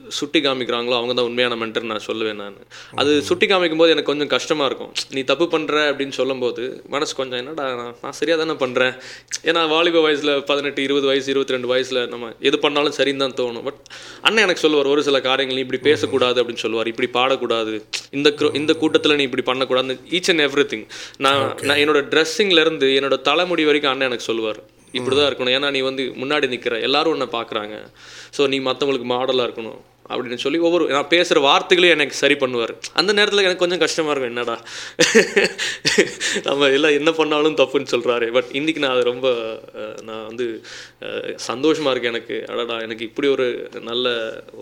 சுட்டி காமிக்கிறாங்களோ அவங்க தான் உண்மையான மென்டர் நான் சொல்லுவேன் நான். அது சுட்டி காமிக்கும் போது எனக்கு கொஞ்சம் கஷ்டமாக இருக்கும். நீ தப்பு பண்ணுற அப்படின்னு சொல்லும்போது மனசு கொஞ்சம் என்னடா நான் நான் சரியாக தானே பண்ணுறேன் ஏன்னா வாலிப வயசில் பதினெட்டு இருபது வயசு இருபத்தி ரெண்டு வயசில் நம்ம எது பண்ணாலும் சரின்னு தான் தோணும். பட் அண்ணன் எனக்கு சொல்லுவார் ஒரு சில காரியங்கள் இப்படி பேசக்கூடாது அப்படின்னு சொல்லுவார். இப்படி பாடக்கூடாது. இந்த க்ரோ- இந்த கூட்டத்தில் நீ இப்படி பண்ணக்கூடாது ஈச் அண்ட் எவ்ரி திங் நான் நான் என்னோட ட்ரெஸ்ஸிங்லேருந்து என்னோட தலைமுடி வரைக்கும் அண்ணன் எனக்கு சொல்லுவார். இப்படி தான் இருக்கணும். ஏன்னா நீ வந்து முன்னாடி நிற்கிற எல்லாரும் உன்னை பார்க்குறாங்க. ஸோ நீ மற்றவங்களுக்கு மாடலாக இருக்கணும். அப்படின்னு சொல்லி ஒவ்வொரு நான் பேசுகிற வார்த்தைகளையும் எனக்கு சரி பண்ணுவார். அந்த நேரத்தில் எனக்கு கொஞ்சம் கஷ்டமாக இருக்கும் என்னடா? நம்ம எல்லாம் என்ன பண்ணாலும் தப்புன்னு சொல்கிறாரு பட் இன்றைக்கி நான் அது ரொம்ப நான் வந்து சந்தோஷமாக இருக்கேன் எனக்கு. அடடா எனக்கு இப்படி ஒரு நல்ல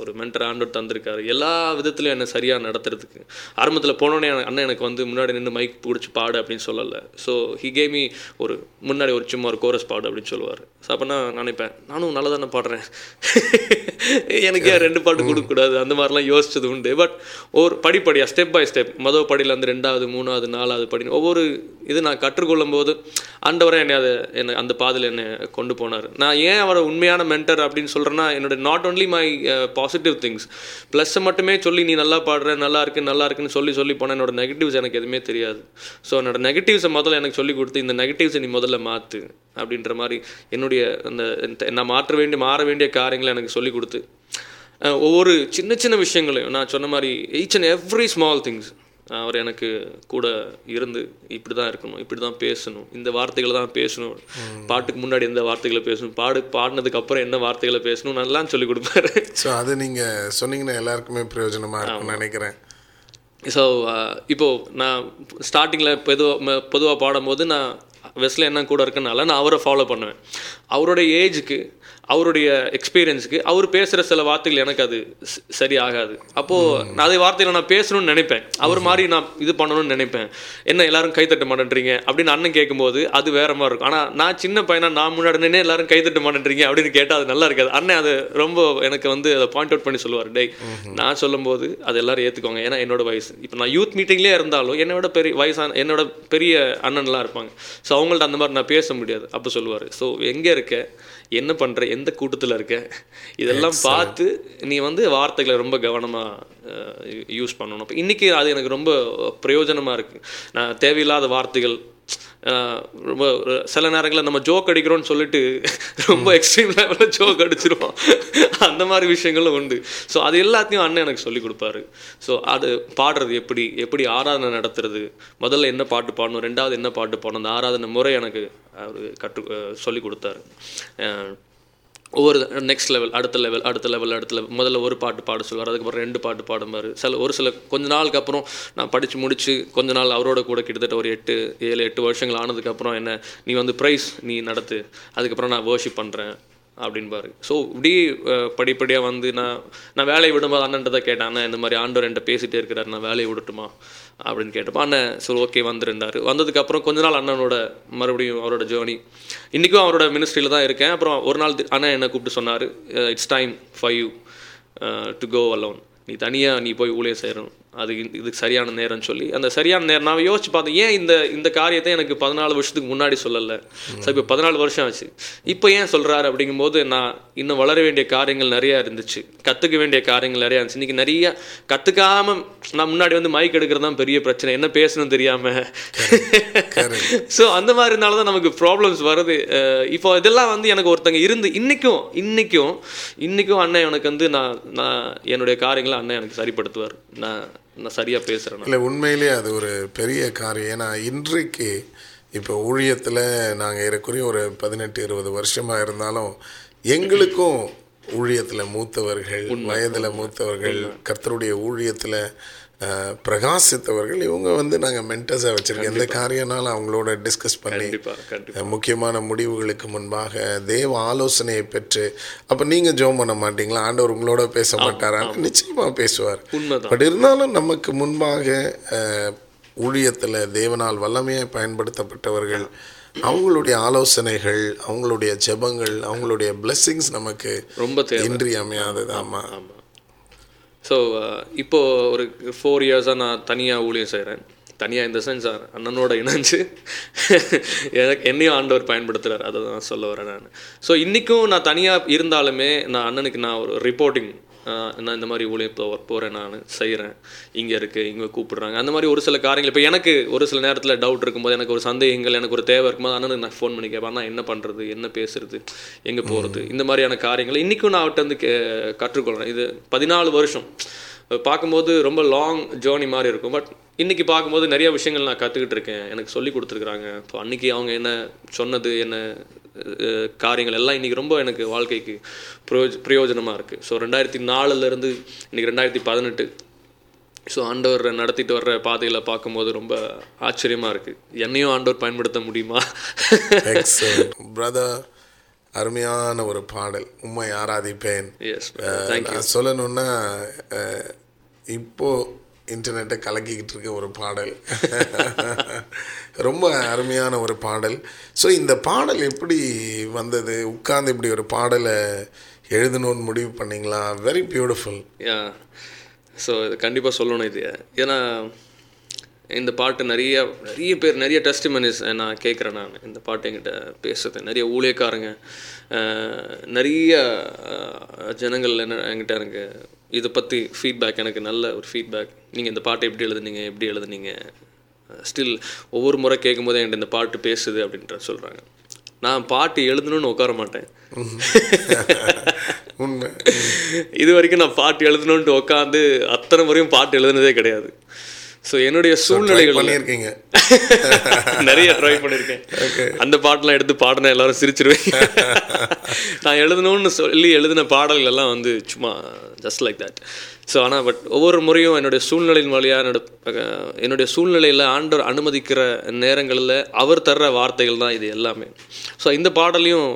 ஒரு மென்டர் ஆண்டோட் தந்திருக்காரு. எல்லா விதத்துலையும் என்னை சரியாக நடத்துறதுக்கு. ஆரம்பத்தில் போனோடனே அண்ணன் எனக்கு வந்து முன்னாடி நின்று மைக் பிடிச்சி பாடு அப்படின்னு சொல்லலை. ஸோ ஹி கேமி ஒரு முன்னாடி ஒரு சும்மா ஒரு கோரஸ் பாடு அப்படின்னு சொல்லுவார். ஸோ அப்போ நான் நினைப்பேன் நானும் நல்லா தானே பாடுறேன். எனக்கு ஏன் ரெண்டு பாட்டு கொடுக்கக்கூடாது. அந்த மாதிரிலாம் யோசிச்சது உண்டு. பட் ஒரு படிப்படியாக ஸ்டெப் பை ஸ்டெப் மொதல் படியிலேருந்து ரெண்டாவது மூணாவது நாலாவது படின்னு ஒவ்வொரு இது நான் கற்றுக்கொள்ளும் போது ஆண்டவரே என்னை அதை என்னை அந்த பாதையில் என்னை கொண்டு போனார். நான் ஏன் அவரை உண்மையான மென்டர் அப்படின்னு சொல்கிறேன்னா என்னோட not only my positive things ப்ளஸ்ஸை மட்டுமே சொல்லி நீ நல்லா பாடுற நல்லா இருக்கு நல்லா இருக்குன்னு சொல்லி சொல்லி போனால் என்னோட நெகட்டிவ்ஸ் எனக்கு எதுவுமே தெரியாது. ஸோ என்னோட நெகட்டிவ்ஸை முதல்ல எனக்கு சொல்லி கொடுத்து இந்த நெகட்டிவ்ஸை நீ முதல்ல மாற்று அப்படின்ற மாதிரி என்னுடைய அந்த நான் மாற்ற வேண்டிய மாற வேண்டிய காரியங்களை எனக்கு சொல்லி கொடுத்து ஒவ்வொரு சின்ன சின்ன விஷயங்களையும் நான் சொன்ன மாதிரி each and every small things அவர் எனக்கு கூட இருந்து இப்படி தான் இருக்கணும் இப்படி தான் பேசணும் இந்த வார்த்தைகளை தான் பேசணும் பாட்டுக்கு முன்னாடி எந்த வார்த்தைகளை பேசணும் பாடு பாடினதுக்கு அப்புறம் என்ன வார்த்தைகளை பேசணும் நல்லா சொல்லி கொடுப்பாரு. ஸோ அது நீங்க சொன்னீங்கன்னா எல்லாருக்குமே பிரயோஜனமா இருக்கும்னு நினைக்கிறேன். ஸோ இப்போது நான் ஸ்டார்டிங்கில் பொதுவாக பொதுவாக பாடும்போது நான் வெஸ்ல என்ன கூட இருக்கனால நான் அவரை ஃபாலோ பண்ணுவேன். அவருடைய ஏஜுக்கு அவருடைய எக்ஸ்பீரியன்ஸுக்கு அவர் பேசுகிற சில வார்த்தைகள் எனக்கு அது சரி ஆகாது அப்போது நான் அதே வார்த்தையில் நான் பேசணும்னு நினைப்பேன். அவர் மாதிரி நான் இது பண்ணணும்னு நினைப்பேன். என்ன எல்லாரும் கைத்தட்ட மாட்டேன்றீங்க? அப்படின்னு அண்ணன் கேட்கும்போது அது வேற மாதிரி இருக்கும். ஆனால் நான் சின்ன பையனா நான் முன்னாடி நின்று எல்லாரும் கைத்தட்ட மாட்டேன்றீங்க அப்படின்னு கேட்டால் அது நல்லா இருக்காது. அண்ணன் அது ரொம்ப எனக்கு வந்து அதை பாயிண்ட் அவுட் பண்ணி சொல்லுவார். டேய் நான் சொல்லும்போது அது எல்லாரும் ஏற்றுக்கோங்க ஏன்னா என்னோட வயசு. இப்போ நான் யூத் மீட்டிங்லேயே இருந்தாலும் என்னோட பெரிய வயசான என்னோட பெரிய அண்ணன்லாம் இருப்பாங்க. ஸோ அவங்கள்ட்ட அந்த மாதிரி நான் பேச முடியாது. அப்போ சொல்லுவார். ஸோ எங்கே இருக்க? என்ன பண்ணுற எந்த கூட்டத்தில் இருக்க? இதெல்லாம் பார்த்து நீ வந்து வார்த்தைகளை ரொம்ப கவனமாக யூஸ் பண்ணணும். இப்போ இன்றைக்கி அது எனக்கு ரொம்ப பிரயோஜனமாக இருக்குது நான் தேவையில்லாத வார்த்தைகள் ரொம்ப சில நேரங்களில் நம்ம ஜோக் அடிக்கிறோம்னு சொல்லிட்டு ரொம்ப எக்ஸ்ட்ரீம் லெவலில் ஜோக் அடிச்சிருவோம். அந்த மாதிரி விஷயங்களும் உண்டு. ஸோ அது எல்லாத்தையும் அண்ணன் எனக்கு சொல்லி கொடுப்பாரு. ஸோ அது பாடுறது எப்படி? எப்படி ஆராதனை நடத்துறது? முதல்ல என்ன பாட்டு பாடணும்? ரெண்டாவது என்ன பாட்டு பாடணும்? அந்த ஆராதனை முறை எனக்கு அவர் கற்று சொல்லி கொடுத்தாரு. ஒவ்வொரு நெக்ஸ்ட் லெவல் அடுத்த லெவல் அடுத்த லெவல் அடுத்த லெவல் முதல்ல ஒரு பாட்டு பாட சொல்லுவார் அதுக்கப்புறம் ரெண்டு பாட்டு பாடும்பார். சில ஒரு சில கொஞ்ச நாளுக்கு அப்புறம் நான் படித்து முடித்து கொஞ்ச நாள் அவரோட கூட கிட்டத்தட்ட ஒரு எட்டு ஏழு எட்டு வருஷங்கள் ஆனதுக்கப்புறம் என்ன நீ வந்து ப்ரைஸ் நீ நடத்து அதுக்கப்புறம் நான் வேர்ஷிப் பண்ணுறேன் அப்படின்பாரு. ஸோ இப்படி படிப்படியாக வந்து நான் நான் வேலையை விடும்போது அண்ணன்ட்டு தான் கேட்டேன் அண்ணன் இந்த மாதிரி ஆண்டவர் என்கிட்ட பேசிகிட்டே இருக்கிறார் நான் வேலையை விடட்டுமா? அப்படின்னு கேட்டப்போ அண்ணன் சரி ஓகே வந்துருந்தார். வந்ததுக்கப்புறம் கொஞ்ச நாள் அண்ணனோட மறுபடியும் அவரோட ஜேர்னி இன்றைக்கும் அவரோட மினிஸ்ட்ரியில் தான் இருக்கேன். அப்புறம் ஒரு நாள் அண்ணன் என்னை கூப்பிட்டு சொன்னார் it's time five to go alone நீ தனியாக நீ போய் ஊழியர் செய்யணும். அது இதுக்கு சரியான நேரம்னு சொல்லி அந்த சரியான நேரம் நான் யோசிச்சு பார்த்தேன் ஏன் இந்த இந்த காரியத்தை எனக்கு பதினாலு வருஷத்துக்கு முன்னாடி சொல்லலை? ஸோ இப்போ பதினாலு வருஷம் ஆச்சு. இப்போ ஏன் சொல்கிறாரு அப்படிங்கும்போது நான் இன்னும் வளர வேண்டிய காரியங்கள் நிறையா இருந்துச்சு. கற்றுக்க வேண்டிய காரியங்கள் நிறையா இருந்துச்சு. இன்றைக்கி நிறைய கற்றுக்காம நான் முன்னாடி வந்து மைக் எடுக்கிறது தான் பெரிய பிரச்சனை. என்ன பேசணும் தெரியாமல் ஸோ அந்த மாதிரி இருந்தால தான் நமக்கு ப்ராப்ளம்ஸ் வருது. இப்போ இதெல்லாம் வந்து எனக்கு ஒருத்தங்க இருந்து இன்னைக்கும் இன்னைக்கும் இன்னைக்கும் அண்ணன் எனக்கு வந்து நான் நான் என்னுடைய காரியங்களை அண்ணன் எனக்கு சரிப்படுத்துவார். நான் நான் சரியாக பேசுகிறேன் இல்லை உண்மையிலேயே அது ஒரு பெரிய காரியம். ஏன்னா இன்றைக்கு இப்போ ஊழியத்தில் நாங்கள் ஏறக்குறைய ஒரு பதினெட்டு இருபது வருஷமாக இருந்தாலும் எங்களுக்கும் ஊழியத்தில் மூத்தவர்கள் வயதில் மூத்தவர்கள் கர்த்தருடைய ஊழியத்தில் பிரகாசித்தவர்கள் இவங்க வந்து நாங்கள் மென்டர்ஸாக வச்சுருக்கோம். எந்த காரியம்னாலும் அவங்களோட டிஸ்கஸ் பண்ணி முக்கியமான முடிவுகளுக்கு முன்பாக தேவ ஆலோசனையை பெற்று அப்போ நீங்கள் ஜெபம் பண்ண மாட்டீங்களா? ஆண்டவர் உங்களோட பேச மாட்டாரா? நிச்சயமாக பேசுவார். பட் இருந்தாலும் நமக்கு முன்பாக ஊழியத்தில் தேவனால் வல்லமையாக பயன்படுத்தப்பட்டவர்கள் அவங்களுடைய ஆலோசனைகள் அவங்களுடைய ஜெபங்கள் அவங்களுடைய blessings நமக்கு ரொம்ப இன்றியமையாதது. ஆமாம் ஆமாம் ஸோ uh, இப்போது ஒரு ஃபோர் இயர்ஸாக நான் தனியாக ஊழியம் செய்கிறேன் தனியாக இந்த சென்ஸ் அண்ணனோட இணைஞ்சு எனக்கு என்னையும் ஆண்டவர் பயன்படுத்துகிறார் அதை தான் சொல்ல வரேன் நான். ஸோ இன்றைக்கும் நான் தனியாக இருந்தாலுமே நான் அண்ணனுக்கு நான் ஒரு ரிப்போர்ட்டிங் நான் இந்த மாதிரி ஊழியம் போ போகிறேன் நான் செய்கிறேன் இங்கே இருக்குது இங்கே கூப்பிடுறாங்க. அந்த மாதிரி ஒரு சில காரியங்கள். இப்போ எனக்கு ஒரு சில நேரத்தில் டவுட் இருக்கும்போது எனக்கு ஒரு சந்தேகங்கள் எனக்கு ஒரு தேவை இருக்கும்போது அண்ணனுக்கு நான் ஃபோன் பண்ணி கேட்பேன் நான் என்ன பண்ணுறது என்ன பேசுறது? எங்கே போகிறது இந்த மாதிரியான காரியங்கள் இன்றைக்கும் நான் அவர்கிட்ட வந்து கே கற்றுக்கொள்கிறேன் இது பதினாலு வருஷம். பார்க்கும்போது ரொம்ப லாங் ஜேர்னி மாதிரி இருக்கும். பட் இன்றைக்கி பார்க்கும்போது நிறைய விஷயங்கள் நான் கற்றுக்கிட்டு இருக்கேன். எனக்கு சொல்லி கொடுத்துருக்குறாங்க. இப்போ அன்றைக்கி அவங்க என்ன சொன்னது என்ன காரியங்கள் எல்லாம் இன்றைக்கி ரொம்ப எனக்கு வாழ்க்கைக்கு பிரயோஜ பிரயோஜனமாக இருக்குது ஸோ ரெண்டாயிரத்தி நாலுலேருந்து இன்றைக்கி ரெண்டாயிரத்தி பதினெட்டு ஸோ ஆண்டவர் நடத்திட்டு வர்ற பாதையில் பார்க்கும்போது ரொம்ப ஆச்சரியமாக இருக்குது என்னையும் ஆண்டவர் பயன்படுத்த முடியுமா? பிரதர் அருமையான ஒரு பாடல். உண்மை ஆராதிப்பேன். எஸ் அஹ், தேங்க்யூ நான் சொல்லணும்னா அஹ், இப்போ இன்டர்நெட்டை கலக்கிக்கிட்டு இருக்க ஒரு பாடல். ரொம்ப அருமையான ஒரு பாடல். ஸோ இந்த பாடல் எப்படி வந்தது? உட்கார்ந்து இப்படி ஒரு பாடலை எழுதணும்னு முடிவு பண்ணிங்களா? வெரி பியூட்டிஃபுல் யா ஸோ இது கண்டிப்பாக சொல்லணும் இது. ஏன்னா இந்த பாட்டு நிறைய நிறைய பேர் நிறைய டெஸ்டிமனிஸ் நான் கேட்குறேன் நான். இந்த பாட்டு என்கிட்ட பேசுறது. நிறைய ஊழியக்காரங்க நிறைய ஜனங்கள் என்ன என்கிட்ட எனக்கு இதை பற்றி ஃபீட்பேக் எனக்கு நல்ல ஒரு ஃபீட்பேக் நீங்கள் இந்த பாட்டை எப்படி எழுதுனீங்க எப்படி எழுதுனீங்க? ஸ்டில் ஒவ்வொரு முறை கேட்கும்போது என்கிட்ட இந்த பாட்டு பேசுது அப்படின்ற சொல்கிறாங்க நான் பாட்டு எழுதணும்னு உட்கார மாட்டேன். உண்மை. இது வரைக்கும் நான் பாட்டு எழுதணுன்ட்டு உட்காந்து அத்தனை முறையும் பாட்டு எழுதுனதே கிடையாது. ஸோ என்னுடைய சூழ்நிலைகள் பண்ணியிருக்கீங்க. நிறைய ட்ரை பண்ணியிருக்கேன். அந்த பாட்டெலாம் எடுத்து பாடின எல்லாரும் சிரிச்சிருவேன். நான் எழுதணும்னு சொல்லி எழுதின பாடல்கள் எல்லாம் வந்து சும்மா ஜஸ்ட் லைக் தட் ஸோ ஆனால் பட் ஒவ்வொரு முறையும் என்னுடைய சூழ்நிலையின் வழியாக என்னோட என்னுடைய சூழ்நிலையில் ஆண்டவர் அனுமதிக்கிற நேரங்களில் அவர் தர்ற வார்த்தைகள் தான் இது எல்லாமே. ஸோ இந்த பாடலையும்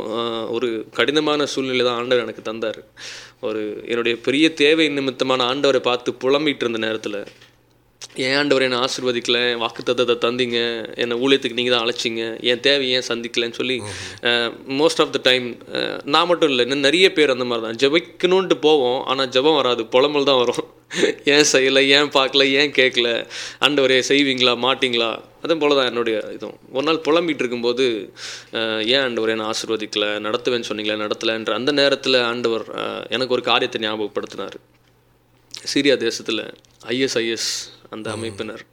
ஒரு கடினமான சூழ்நிலை தான் ஆண்டவர் எனக்கு தந்தார். ஒரு என்னுடைய பெரிய தேவை நிமித்தமான ஆண்டவரை பார்த்து புலம்பிட்டு இருந்த நேரத்தில் ஏன் ஆண்டவர் என்னை ஆசீர்வதிக்கல வாக்குத்தத்தத்தை தந்தீங்க என்னை ஊழியத்துக்கு நீங்கள் தான் அழைச்சிங்க என் தேவை ஏன் சந்திக்கலன்னு சொல்லி மோஸ்ட் ஆஃப் த டைம் நான் மட்டும் இல்லை இன்னும் நிறைய பேர் அந்த மாதிரி தான் ஜெபிக்கணுன்ட்டு போவோம் ஆனால் ஜெபம் வராது புலம்பல் தான் வரும். ஏன் செய்யலை ஏன் பார்க்கல ஏன் கேட்கல ஆண்டவரே செய்வீங்களா மாட்டீங்களா? அதே போல தான் என்னுடைய இதுவும். ஒரு நாள் புலம்பிட்டு இருக்கும்போது ஏன் ஆண்டவர் என்னை ஆசீர்வதிக்கல நடத்துவேன்னு சொன்னீங்களே நடத்தலைன்ற அந்த நேரத்தில் ஆண்டவர் எனக்கு ஒரு காரியத்தை ஞாபகப்படுத்தினார். சீரியா தேசத்தில் ஐஎஸ்ஐஎஸ் அந்த அமைப்பினர்.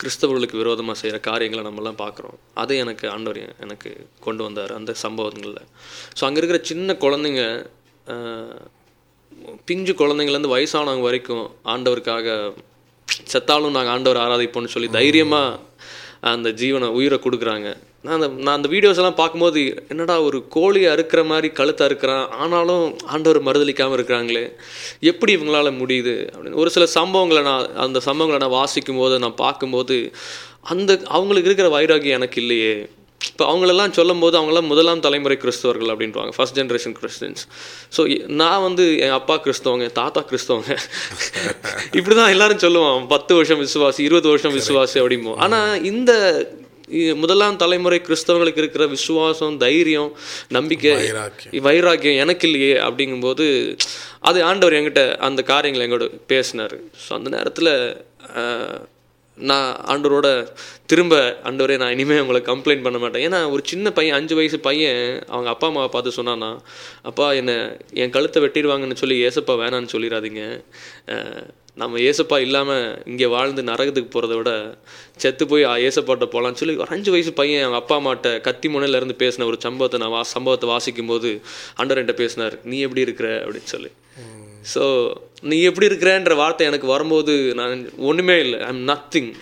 கிறிஸ்தவர்களுக்கு விரோதமாக செய்கிற காரியங்களை நம்மலாம் பார்க்குறோம். அதை எனக்கு ஆண்டவர் எனக்கு கொண்டு வந்தார் அந்த சம்பவங்களில். ஸோ அங்கே இருக்கிற சின்ன குழந்தைங்க பிஞ்சு குழந்தைங்கள்லேருந்து வயசானவங்க வரைக்கும் ஆண்டவருக்காக செத்தாலும் நாங்கள் ஆண்டவர் ஆராதிப்போம்னு சொல்லி தைரியமாக அந்த ஜீவனை உயிரை கொடுக்குறாங்க. நான் அந்த நான் அந்த வீடியோஸ் எல்லாம் பார்க்கும்போது என்னடா ஒரு கோழியை அறுக்கிற மாதிரி கழுத்தை அறுக்கிறான் ஆனாலும் ஆண்டவர் மறுதளிக்காமல் இருக்கிறாங்களே எப்படி இவங்களால முடியுது அப்படின்னு. ஒரு சில சம்பவங்களை நான் அந்த சம்பவங்களை நான் வாசிக்கும் போது நான் பார்க்கும்போது அந்த அவங்களுக்கு இருக்கிற வைராகியம் எனக்கு இல்லையே. இப்போ அவங்களெல்லாம் சொல்லும்போது அவங்களாம் முதலாம் தலைமுறை கிறிஸ்தவர்கள் அப்படின்றாங்க ஃபர்ஸ்ட் ஜென்ரேஷன் கிறிஸ்டின்ஸ் ஸோ நான் வந்து என் அப்பா கிறிஸ்தவங்க தாத்தா கிறிஸ்தவங்க. இப்படி தான் எல்லாரும் சொல்லுவான் பத்து வருஷம் விசுவாசி இருபது வருஷம் விசுவாசி அப்படிம்போம் ஆனால் இந்த முதலாம் தலைமுறை கிறிஸ்தவங்களுக்கு இருக்கிற விசுவாசம் தைரியம் நம்பிக்கை வைராக்கியம். எனக்கு இல்லையே அப்படிங்கும்போது அது ஆண்டவர் என்கிட்ட அந்த காரியங்களை எங்களோட பேசினார். ஸோ அந்த நேரத்தில் நான் ஆண்டவரோட திரும்ப ஆண்டவரே நான் இனிமேல் உங்களை கம்ப்ளைண்ட் பண்ண மாட்டேன். ஏன்னா ஒரு சின்ன பையன் அஞ்சு வயசு பையன் அவங்க அப்பா அம்மாவை பார்த்து சொன்னானா அப்பா என்னை என் கழுத்தை வெட்டிடுவாங்கன்னு சொல்லி ஏசப்பா வேணான்னு சொல்லிடாதீங்க நம்ம ஏசப்பா இல்லாமல் இங்கே வாழ்ந்து நரகத்துக்கு போகிறத விட செத்து போய் ஏசப்பாட்ட போகலான்னு சொல்லி ஒரு அஞ்சு வயசு பையன் அவங்க அப்பா அம்மாட்ட கத்தி முனையில இருந்து பேசின ஒரு சம்பவத்தை நான் வா சம்பவத்தை வாசிக்கும் போது ஆண்டவர் என்கிட்ட பேசினார். நீ எப்படி இருக்கிற? அப்படின்னு சொல்லி. ஸோ நீ எப்படி இருக்கிறன்ற வார்த்தை எனக்கு வரும்போது நான் ஒன்றுமே இல்லை. ஐம் நத்திங்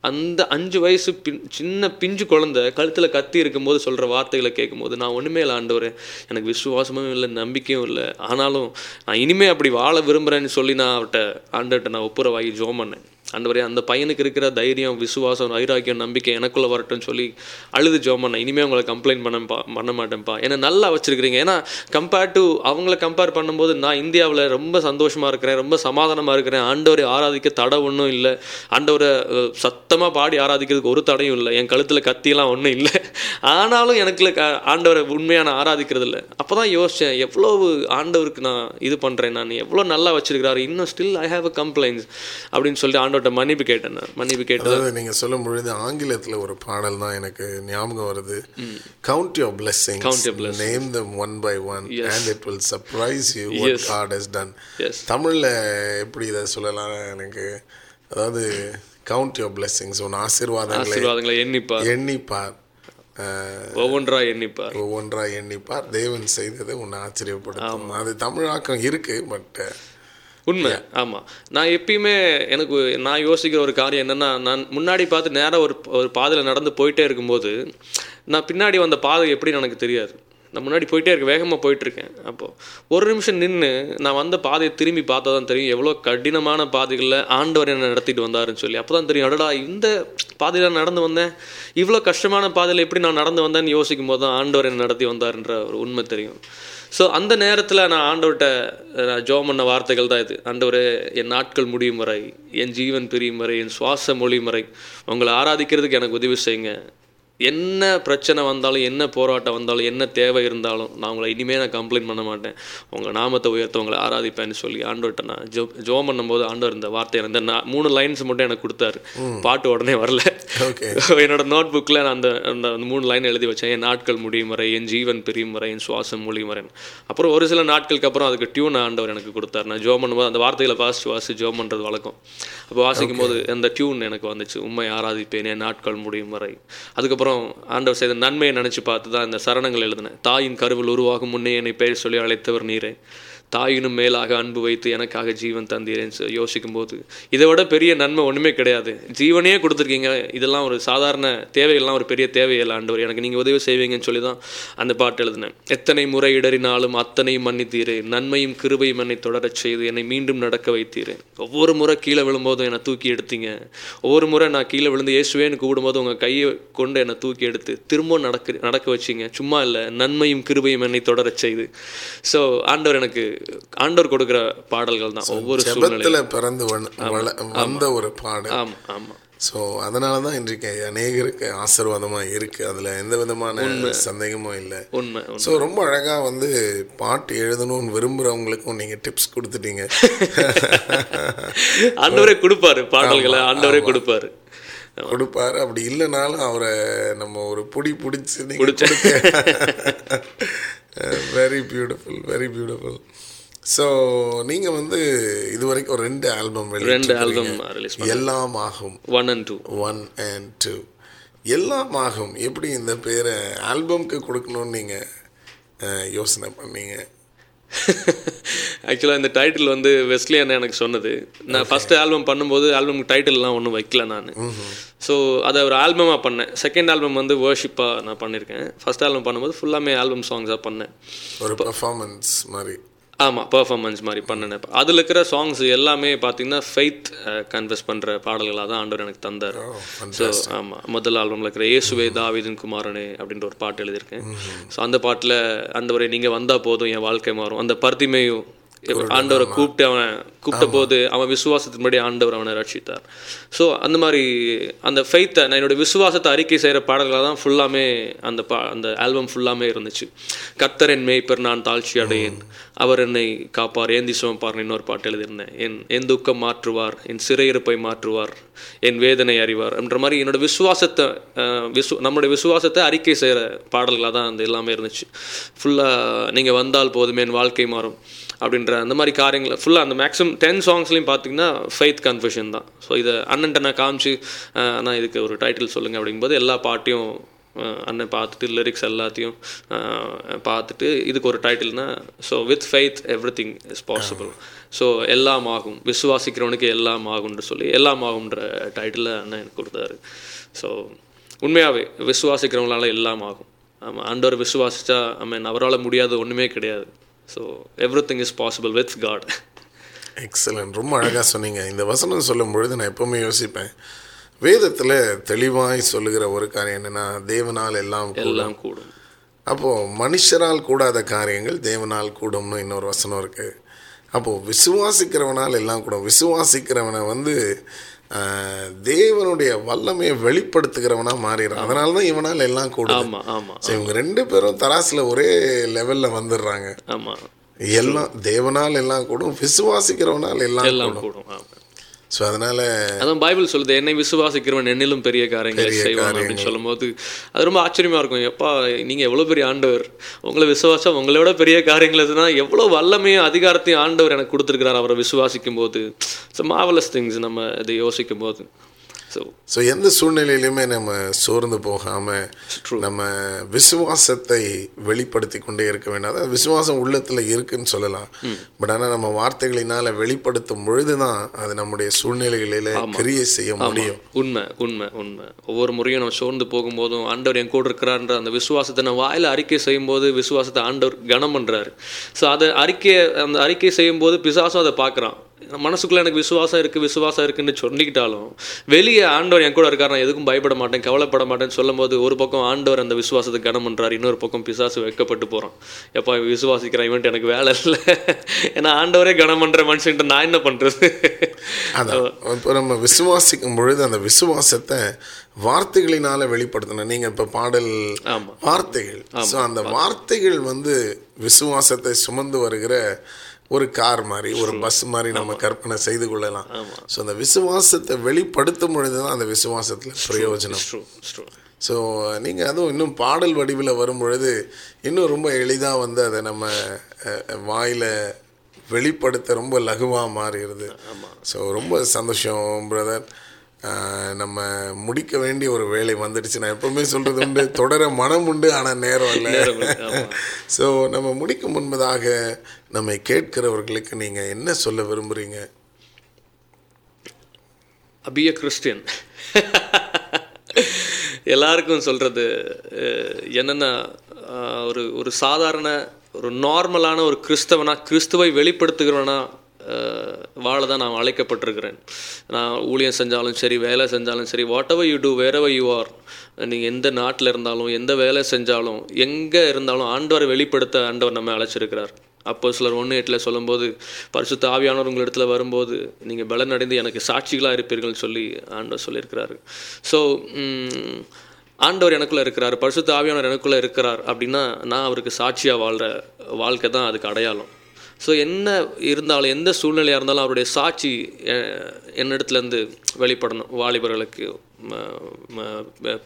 அந்த அஞ்சு வயசு பின் சின்ன பிஞ்சு குழந்தை கழுத்தில் கத்தி இருக்கும்போது சொல்கிற வார்த்தைகளை கேட்கும்போது நான் ஒன்றுமே இல்லை ஆண்டவர். எனக்கு விசுவாசமும் இல்லை நம்பிக்கையும் இல்லை. ஆனாலும் நான் இனிமேல் அப்படி வாழ விரும்புகிறேன்னு சொல்லி நான் அவர்கிட்ட ஆண்டவர்கிட்ட நான் ஒப்புரவாகி ஜோம் பண்ணேன். ஆண்டவரே அந்த பையனுக்கு இருக்கிற தைரியம் விசுவாசம் வைராக்கியம் நம்பிக்கை எனக்குள்ளே வரட்டும்னு சொல்லி அழுது ஜோம் பண்ணேன் இனிமேல் உங்களை கம்ப்ளைண்ட் பண்ணப்பா பண்ண மாட்டேன்ப்பா. ஏன்னா நல்லா வச்சுருக்கிறீங்க. ஏன்னா கம்பேர்ட் டு அவங்கள கம்பேர் பண்ணும்போது நான் இந்தியாவில் ரொம்ப சந்தோஷமாக இருக்கிறேன் ரொம்ப சமாதானமாக இருக்கிறேன். ஆண்டவரை ஆராதிக்க தடை ஒன்றும் இல்லை. ஆண்டவரை சத்தமாக பாடி ஆராதிக்கிறதுக்கு ஒரு தடையும் இல்லை. என் கழுத்தில் கத்தியெல்லாம் ஒன்றும் இல்லை. ஆனாலும் எனக்குள்ள க- ஆண்டவரை உண்மையான ஆராதிக்கிறது இல்லை அப்போ தான் யோசித்தேன் எவ்வளவு ஆண்டவருக்கு நான் இது பண்ணுறேன் நான். எவ்வளோ நல்லா வச்சுருக்கிறாரு. இன்னும் still I have a complaints அப்படின்னு சொல்லிட்டு ஆண்டவர்கிட்ட மன்னிப்பு கேட்டேன் நான். மன்னிப்பு கேட்டது நீங்க சொல்லும் பொழுது ஆங்கிலத்துல ஒரு பாடல் தான் எனக்கு ஞாபகம் வருது. Count your blessings. Name them one by one Yes. and it will surprise you what Yes. God has done. Yes. தமிழ்ல எப்படி இதை சொல்லலாம் எனக்கு அதாவது கவுண்ட் யுவர் blessings உன் ஆசீர்வாதங்களை எண்ணிப்பார். எண்ணிப்பார். ஒவ்வொன்றா எண்ணிப்பார். ஒவ்வொன்றா எண்ணிப்பார். தேவன் செய்தது உன்னை ஆச்சரியப்படுத்தும். அது தமிழாக்கம் இருக்கு பட் உண்மை. ஆமாம் நான் எப்பயுமே எனக்கு நான் யோசிக்கிற ஒரு காரியம் என்னென்னா நான் முன்னாடி பார்த்து நேராக ஒரு ஒரு பாதையில் நடந்து போயிட்டே இருக்கும்போது நான் பின்னாடி வந்த பாதை எப்படின்னு எனக்கு தெரியாது. நான் முன்னாடி போயிட்டே இருக்கேன் வேகமாக போயிட்டுருக்கேன். அப்போது ஒரு நிமிஷம் நின்று நான் வந்த பாதையை திரும்பி பார்த்தா தான் தெரியும் எவ்வளோ கடினமான பாதைகளில் ஆண்டவர் என்ன நடத்திட்டு வந்தாருன்னு சொல்லி. அப்போ தான் தெரியும் அடடா இந்த பாதையில் நடந்து வந்தேன். இவ்வளோ கஷ்டமான பாதையில் எப்படி நான் நடந்து வந்தேன்னு யோசிக்கும் போது தான் ஆண்டவர் என்ன நடத்தி வந்தாருன்ற ஒரு உண்மை தெரியும். ஸோ அந்த நேரத்தில் நான் ஆண்டவர்கிட்ட நான் ஜோம் பண்ண வார்த்தைகள் தான் இது. ஆண்டவரே என் நாட்கள் முடியும் வரை என் ஜீவன் பிரியும் வரை என் சுவாச மொழி முறை உங்களை ஆராதிக்கிறதுக்கு எனக்கு உதவி செய்யுங்க. என்ன பிரச்சனை வந்தாலும் என்ன போராட்டம் வந்தாலும் என்ன தேவை இருந்தாலும் நான் உங்களை இனிமேல் நான் கம்ப்ளைண்ட் பண்ண மாட்டேன். உங்கள் நாமத்தை உயர்த்த உங்களை ஆராதிப்பேன்னு சொல்லி ஆண்டவர்கிட்ட நான் ஜோ ஜோம் பண்ணும்போது ஆண்டவர் இந்த வார்த்தை இந்த நான் மூணு லைன்ஸ் மட்டும் எனக்கு கொடுத்தாரு. பாட்டு உடனே வரல. என்னோட நோட் புக்கில் நான் அந்த அந்த மூணு லைன் எழுதி வச்சேன். என் நாட்கள் முடியும் வரை என் ஜீவன் பிரியும் வரை என் சுவாசம் முடியும் வரை. அப்புறம் ஒரு சில நாட்களுக்கு அப்புறம் அதுக்கு டியூன் ஆண்டவர் எனக்கு கொடுத்தார். நான் ஜோம் பண்ணும்போது அந்த வார்த்தைகளை வாசிச்சு வாசி ஜோம் பண்ணுறது வழக்கம். அப்போ வாசிக்கும் போது அந்த டியூன் எனக்கு வந்துச்சு. உண்மை ஆராதிப்பேன் என் நாட்கள் முடியும் வரை. அதுக்கப்புறம் ஆண்டவர் செய்த நன்மையை நினச்சி பார்த்து தான் இந்த சரணங்கள் எழுதினேன் தாயின் கருவில் உருவாகும் முன்னே என்னை பெயர் சொல்லி அழைத்தவர் நீரே. தாயினும் மேலாக அன்பு வைத்து எனக்காக ஜீவன் தந்தீரேன்னு சொல்லி யோசிக்கும் போது இதை விட பெரிய நன்மை ஒன்றுமே கிடையாது. ஜீவனே கொடுத்துருக்கீங்க. இதெல்லாம் ஒரு சாதாரண தேவைகள்லாம் ஒரு பெரிய தேவையில்லை ஆண்டவர். எனக்கு நீங்கள் உதவி செய்வீங்கன்னு சொல்லி தான் அந்த பாட்டு எழுதினேன். எத்தனை முறை இடறினாலும் அத்தனையும் மன்னித்தீர். நன்மையும் கிருபையும் என்னை தொடரச் செய்து என்னை மீண்டும் நடக்க வைத்தீர். ஒவ்வொரு முறை கீழே விழும்போதும் என்னை தூக்கி எடுத்தீங்க. ஒவ்வொரு முறை நான் கீழே விழுந்து இயேசுவேன்னு கூப்பிடும்போது உங்கள் கையை கொண்டு என்னை தூக்கி எடுத்து திரும்ப நடக்க நடக்க வச்சிங்க. சும்மா இல்லை. நன்மையும் கிருபையும் என்னை தொடரச் செய்து. ஸோ ஆண்டவர் எனக்கு ஆண்டவர் கொடுக்குற பாடல்கள் தான் ஒவ்வொரு சூழ்நிலை ஜெபத்துல பிறந்து வந்த ஒரு பாடல். ஆமாம் ஆமாம் ஸோ அதனால தான் இன்றைக்கு அநேகருக்கு ஆசீர்வாதமா இருக்கு. அதுல எந்த விதமான சந்தேகமும் இல்லை. உண்மை. ஸோ ரொம்ப அழகா வந்து பாட்டு எழுதணும்னு விரும்புறவங்களுக்கும் நீங்க டிப்ஸ் கொடுத்துட்டீங்க. ஆண்டவரே கொடுப்பாரு பாடல்களை ஆண்டவரே கொடுப்பாரு. கொடுப்பாரு. அப்படி இல்லைனாலும் அவரை நம்ம ஒரு புடி பிடிச்சி பிடிச்ச. Very beautiful very beautiful so நீங்க வந்து இது வரைக்கும் ஒரு ரெண்டு ஆல்பம் ரெண்டு ஆல்பம் ரிலீஸ் எல்லாம் ஆகும். One and two one and two எல்லாம் ஆகும். எப்படி இந்த பேரை ஆல்பம்க்கு கொடுக்கணும்னு நீங்க அஹ், யோசனை பண்ணீங்க? ஆக்சுவலாக இந்த டைட்டில் வந்து வெஸ்லி அண்ணன் எனக்கு சொன்னது. நான் ஃபர்ஸ்ட் ஆல்பம் பண்ணும்போது ஆல்பம் டைட்டில்லாம் ஒன்றும் வைக்கல நான். ஸோ அதை ஒரு ஆல்பமாக பண்ணேன். செகண்ட் ஆல்பம் வந்து வேர்ஷிப்பாக நான் பண்ணியிருக்கேன் ஃபர்ஸ்ட் ஆல்பம் பண்ணும்போது ஃபுல்லாமே ஆல்பம் சாங்ஸாக பண்ணேன். ஒரு பெர்ஃபார்மன்ஸ் மாதிரி. ஆமாம் பெர்ஃபார்மன்ஸ் மாதிரி பண்ணினேன் அதில் இருக்கிற சாங்ஸ் எல்லாமே பார்த்தீங்கன்னா ஃபெய்த் கன்வெஸ் பண்ணுற பாடல்களாக தான் ஆண்டவர் எனக்கு தந்தார். ஸோ ஆமாம் முதல் ஆல்பமில் இருக்கிற இயேசுவே தாவீதின் குமாரனே அப்படின்ற ஒரு பாட்டு எழுதியிருக்கேன். ஸோ அந்த பாட்டில் ஆண்டவரே நீங்கள் வந்தால் போதும் என் வாழ்க்கை மாறும். அந்த பர்த்திமையும் ஆண்டவரை கூப்பிட்டு அவன் கூப்பிட்ட போது அவன் விசுவாசத்தின்படி ஆண்டவர் அவனை ரட்சித்தார். ஸோ அந்த மாதிரி அந்த ஃபெய்த்தை நான் என்னோட விசுவாசத்தை அறிக்கை செய்கிற பாடல்களாக தான் ஃபுல்லாமே அந்த பா அந்த ஆல்பம் ஃபுல்லாமே இருந்துச்சு. கர்த்தர் என் மேய்ப்பர் நான் தாழ்ச்சி அடையேன். அவர் என்னை காப்பார். ஏந்தி சுமப்பார் இன்னொரு பாட்டு எழுதியிருந்தேன். என் என் துக்கம் மாற்றுவார். என் சிறையிருப்பை மாற்றுவார். என் வேதனை அறிவார் என்ற மாதிரி என்னோட விசுவாசத்தை விசு நம்மளுடைய விசுவாசத்தை அறிக்கை செய்கிற பாடல்களாக தான் அந்த எல்லாமே இருந்துச்சு. ஃபுல்லாக நீங்கள் வந்தால் போதுமே என் வாழ்க்கை மாறும். அப்படின்ற அந்த மாதிரி காரியங்களை ஃபுல்லாக அந்த மேக்ஸிமம் டென் சாங்ஸ்லையும் பார்த்தீங்கன்னா ஃபெய்த் கன்ஃபெஷன் தான். ஸோ இதை அண்ணன்ட்ட நான் காமிச்சு ஆனால் அண்ணா இதுக்கு ஒரு டைட்டில் சொல்லுங்கள் அப்படிங்கும்போது எல்லா பாட்டையும் அண்ணன் பார்த்துட்டு லிரிக்ஸ் எல்லாத்தையும் பார்த்துட்டு இதுக்கு ஒரு டைட்டில்னா so with faith everything is possible so எல்லாம் ஆகும். விசுவாசிக்கிறவனுக்கு எல்லாம் ஆகும்னு சொல்லி எல்லாம் ஆகும்ன்ற டைட்டில் அண்ணன் எனக்கு கொடுத்தாரு. ஸோ உண்மையாகவே விசுவாசிக்கிறவங்களால எல்லாம் ஆகும். ஆமாம் ஆண்டவர் விசுவாசித்தா ஐ மீன் அவரால் முடியாத ஒன்றுமே கிடையாது. So everything is possible with God excellent ரொம்ப அழகாக சொன்னீங்க. இந்த வசனம் சொல்லும் பொழுது நான் எப்பவுமே யோசிப்பேன். வேதத்தில் தெளிவாய் சொல்லுகிற ஒரு காரியம் என்னன்னா தேவனால் எல்லாம் எல்லாம் கூடும். அப்போது மனுஷரால் கூடாத காரியங்கள் தேவனால் கூடும்னு இன்னொரு வசனம் இருக்குது அப்போது விசுவாசிக்கிறவனால் எல்லாம் கூடும். விசுவாசிக்கிறவனை வந்து தேவனுடைய வல்லமையை வெளிப்படுத்துகிறவனா மாறிடுறான். அதனால தான் இவனால் எல்லாம் ஆமாம் ஸோ இவங்க ரெண்டு பேரும் தராசில் ஒரே லெவலில் வந்துடுறாங்க. எல்லாம் தேவனால் எல்லாம் கூடும் விசுவாசிக்கிறவனால் எல்லாம் கூடும். ஸோ அதனால அதான் பைபிள் சொல்லுது என்னை விசுவாசிக்கிறவன் என்னிலும் பெரிய காரியங்களை செய்வான். அப்படின்னு சொல்லும்போது அது ரொம்ப ஆச்சரியமா இருக்கும். எப்பா நீங்க எவ்வளவு பெரிய ஆண்டவர். உங்களை விசுவாசம் உங்களை விட பெரிய காரியங்கள் எதுனா எவ்வளவு வல்லமையும் அதிகாரத்தையும் ஆண்டவர் எனக்கு கொடுத்துருக்கிறார் அவரை விசுவாசிக்கும் போது மாவலஸ் திங்ஸ் நம்ம இதை யோசிக்கும் போது ஸோ ஸோ எந்த சூழ்நிலையிலுமே நம்ம சோர்ந்து போகாமல் நம்ம விசுவாசத்தை வெளிப்படுத்தி கொண்டே இருக்க வேண்டும். அதாவது விசுவாசம் உள்ளத்தில் இருக்குன்னு சொல்லலாம். பட் ஆனால் நம்ம வார்த்தைகளினால வெளிப்படுத்தும் பொழுது தான் அது நம்முடைய சூழ்நிலைகளில கிரியை செய்ய முடியும். உண்மை உண்மை உண்மை. ஒவ்வொரு முறையும் நம்ம சோர்ந்து போகும்போதும் ஆண்டவர் என் கூட இருக்கிறான்ற அந்த விசுவாசத்தை நான் வாயில அறிக்கை செய்யும்போது விசுவாசத்தை ஆண்டவர் கனம் பண்றாரு. ஸோ அதை அறிக்கையை அந்த அறிக்கை செய்யும்போது பிசாசும் அதை பார்க்குறான். மனசுக்குள்ள எனக்கு விசுவாசம் இருக்கு விசுவாசம் இருக்குன்னு சொல்லிக்கிட்டாலும் வெளியே ஆண்டவர் என் கூட இருக்கார் நான் எதுக்கும் பயப்பட மாட்டேன் கவலைப்பட மாட்டேன்னு சொல்லும்போது ஒரு பக்கம் ஆண்டவர் அந்த விசுவாசத்தை கனம் பண்றாரு இன்னொரு பக்கம் பிசாசு வைக்கப்பட்டு போறான். எப்பா விசுவாசிக்கிறான் இவன்ட்டு எனக்கு வேலை இல்லை. ஏன்னா ஆண்டவரே கனம் பண்ற மனுஷன்ட்டு நான் என்ன பண்றது? அதான். இப்போ நம்ம விசுவாசிக்கும் பொழுது அந்த விசுவாசத்தை வார்த்தைகளினால வெளிப்படுத்தணும். நீங்கள் இப்போ பாடல். வார்த்தைகள். ஸோ அந்த வார்த்தைகள் வந்து விசுவாசத்தை சுமந்து வருகிற ஒரு கார் மாதிரி ஒரு பஸ் மாதிரி நம்ம கற்பனை செய்து கொள்ளலாம். ஸோ அந்த விசுவாசத்தை வெளிப்படுத்தும் பொழுது தான் அந்த விசுவாசத்தில் பிரயோஜனம். ஸோ நீங்கள் அதுவும் இன்னும் பாடல் வடிவில் வரும் பொழுது இன்னும் ரொம்ப எளிதாக வந்து அதை நம்ம வாயில் வெளிப்படுத்த ரொம்ப லகுவாக மாறிடுது. ஸோ ரொம்ப சந்தோஷம் பிரதர் நம்ம முடிக்க வேண்டிய ஒரு வேலை வந்துடுச்சு. நான் எப்பவுமே சொல்கிறது உண்டு. தொடர மனம் உண்டு ஆனால் நேரம் இல்லை. ஸோ நம்ம முடிக்கும் முன்பதாக நம்மை கேட்கிறவர்களுக்கு நீங்கள் என்ன சொல்ல விரும்புகிறீங்க a கிறிஸ்டியன் எல்லாருக்கும் சொல்கிறது என்னென்னா ஒரு ஒரு சாதாரண ஒரு நார்மலான ஒரு கிறிஸ்தவனா கிறிஸ்துவை வெளிப்படுத்துகிறவனா வாழ தான் நான் அழைக்கப்பட்டிருக்கிறேன். நான் ஊழியம் செஞ்சாலும் சரி வேலை செஞ்சாலும் சரி whatever you do wherever you are நீங்கள் எந்த நாட்டில் இருந்தாலும் எந்த வேலை செஞ்சாலும் எங்கே இருந்தாலும் ஆண்டவரை வெளிப்படுத்த ஆண்டவர் நம்ம அழைச்சிருக்கிறார். அப்போ சிலர் ஒன்று எட்டில் சொல்லும்போது பரிசுத்த ஆவியானவர் உங்கள் இடத்துல வரும்போது நீங்கள் பலன் அடைந்து எனக்கு சாட்சிகளாக இருப்பீர்கள்னு சொல்லி ஆண்டவர் சொல்லியிருக்கிறாரு. ஸோ ஆண்டவர் எனக்குள்ளே இருக்கிறார் பரிசுத்த ஆவியானவர் எனக்குள்ளே இருக்கிறார் அப்படின்னா நான் அவருக்கு சாட்சியாக வாழ்கிற வாழ்க்கை தான் அதுக்கு அடையாளம். ஸோ என்ன இருந்தாலும் எந்த சூழ்நிலையாக இருந்தாலும் அவருடைய சாட்சி என்னிடத்துலேருந்து வெளிப்படணும். வாலிபர்களுக்கு ம- ம-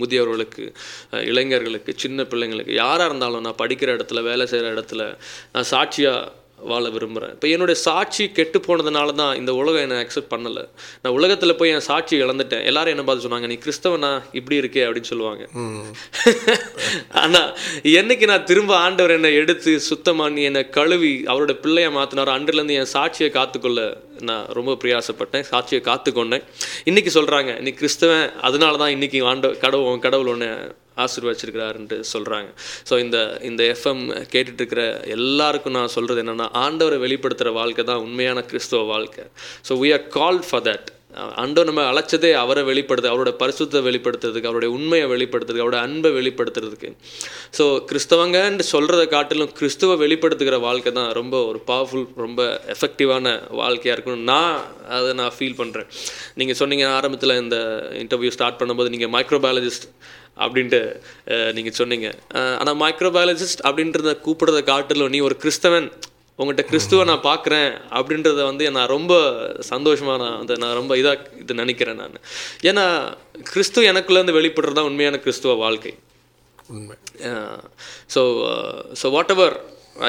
முதியவர்களுக்கு இளைஞர்களுக்கு சின்ன பிள்ளைங்களுக்கு யாராக இருந்தாலும் நான் படிக்கிற இடத்துல வேலை செய்கிற இடத்துல நான் சாட்சியாக வாழ விரும்புகிறேன் இப்போ என்னுடைய சாட்சி கெட்டு போனதுனால தான் இந்த உலகம் என்னை அக்செப்ட் பண்ணலை. நான் உலகத்தில் போய் என் சாட்சி இழந்துட்டேன். எல்லாரும் என்ன பார்த்து சொன்னாங்க? நீ கிறிஸ்தவனா? இப்படி இருக்கே அப்படின்னு சொல்லுவாங்க. ஆனால் என்னைக்கு நான் திரும்ப ஆண்டவர் என்னை எடுத்து சுத்தம் பண்ணி என்னை கழுவி அவரோட பிள்ளைய மாற்றினார் அன்றிலேருந்து என் சாட்சியை காத்துக்கொள்ள நான் ரொம்ப பிரயாசப்பட்டேன். சாட்சியை காத்துக்கொண்டேன். இன்னைக்கு சொல்கிறாங்க நீ கிறிஸ்தவன் அதனால தான் இன்னைக்கு ஆண்ட கடவுள் கடவுள் ஒன்று ஆசீர்வச்சிருக்கிறாருன்ட்டு சொல்கிறாங்க ஸோ இந்த இந்த எஃப்எம் கேட்டுட்ருக்கிற எல்லாருக்கும் நான் சொல்கிறது என்னென்னா ஆண்டவரை வெளிப்படுத்துகிற வாழ்க்கை தான் உண்மையான கிறிஸ்துவ வாழ்க்கை. So we are call for that ஆண்டவர் நம்ம அழைச்சதே அவரை வெளிப்படுத்து அவரோட பரிசுத்தை வெளிப்படுத்துறதுக்கு அவருடைய உண்மையை வெளிப்படுத்துறதுக்கு அவரோட அன்பை வெளிப்படுத்துறதுக்கு. ஸோ கிறிஸ்தவங்கன்னு சொல்கிறத காட்டிலும் கிறிஸ்துவ வெளிப்படுத்துகிற வாழ்க்கை தான் ரொம்ப ஒரு பவர்ஃபுல் ரொம்ப எஃபெக்டிவான வாழ்க்கையாக இருக்கணும் நான் அதை நான் ஃபீல் பண்ணுறேன் நீங்கள் சொன்னீங்க ஆரம்பத்தில் இந்த இன்டர்வியூ ஸ்டார்ட் பண்ணும்போது நீங்கள் மைக்ரோபயாலஜிஸ்ட் அப்படின்ட்டு நீங்கள் சொன்னீங்க. ஆனால் மைக்ரோபயாலஜிஸ்ட் அப்படின்றத கூப்பிடுறத காட்டிலும் நீ ஒரு கிறிஸ்தவன் உங்கள்கிட்ட கிறிஸ்துவ நான் பார்க்குறேன் அப்படின்றத வந்து நான் ரொம்ப சந்தோஷமாக நான் அதை நான் ரொம்ப இதாக இது நினைக்கிறேன் நான். ஏன்னா கிறிஸ்து எனக்குள்ளேருந்து வெளிப்படுறது தான் உண்மையான கிறிஸ்துவ வாழ்க்கை. உண்மை. So so whatever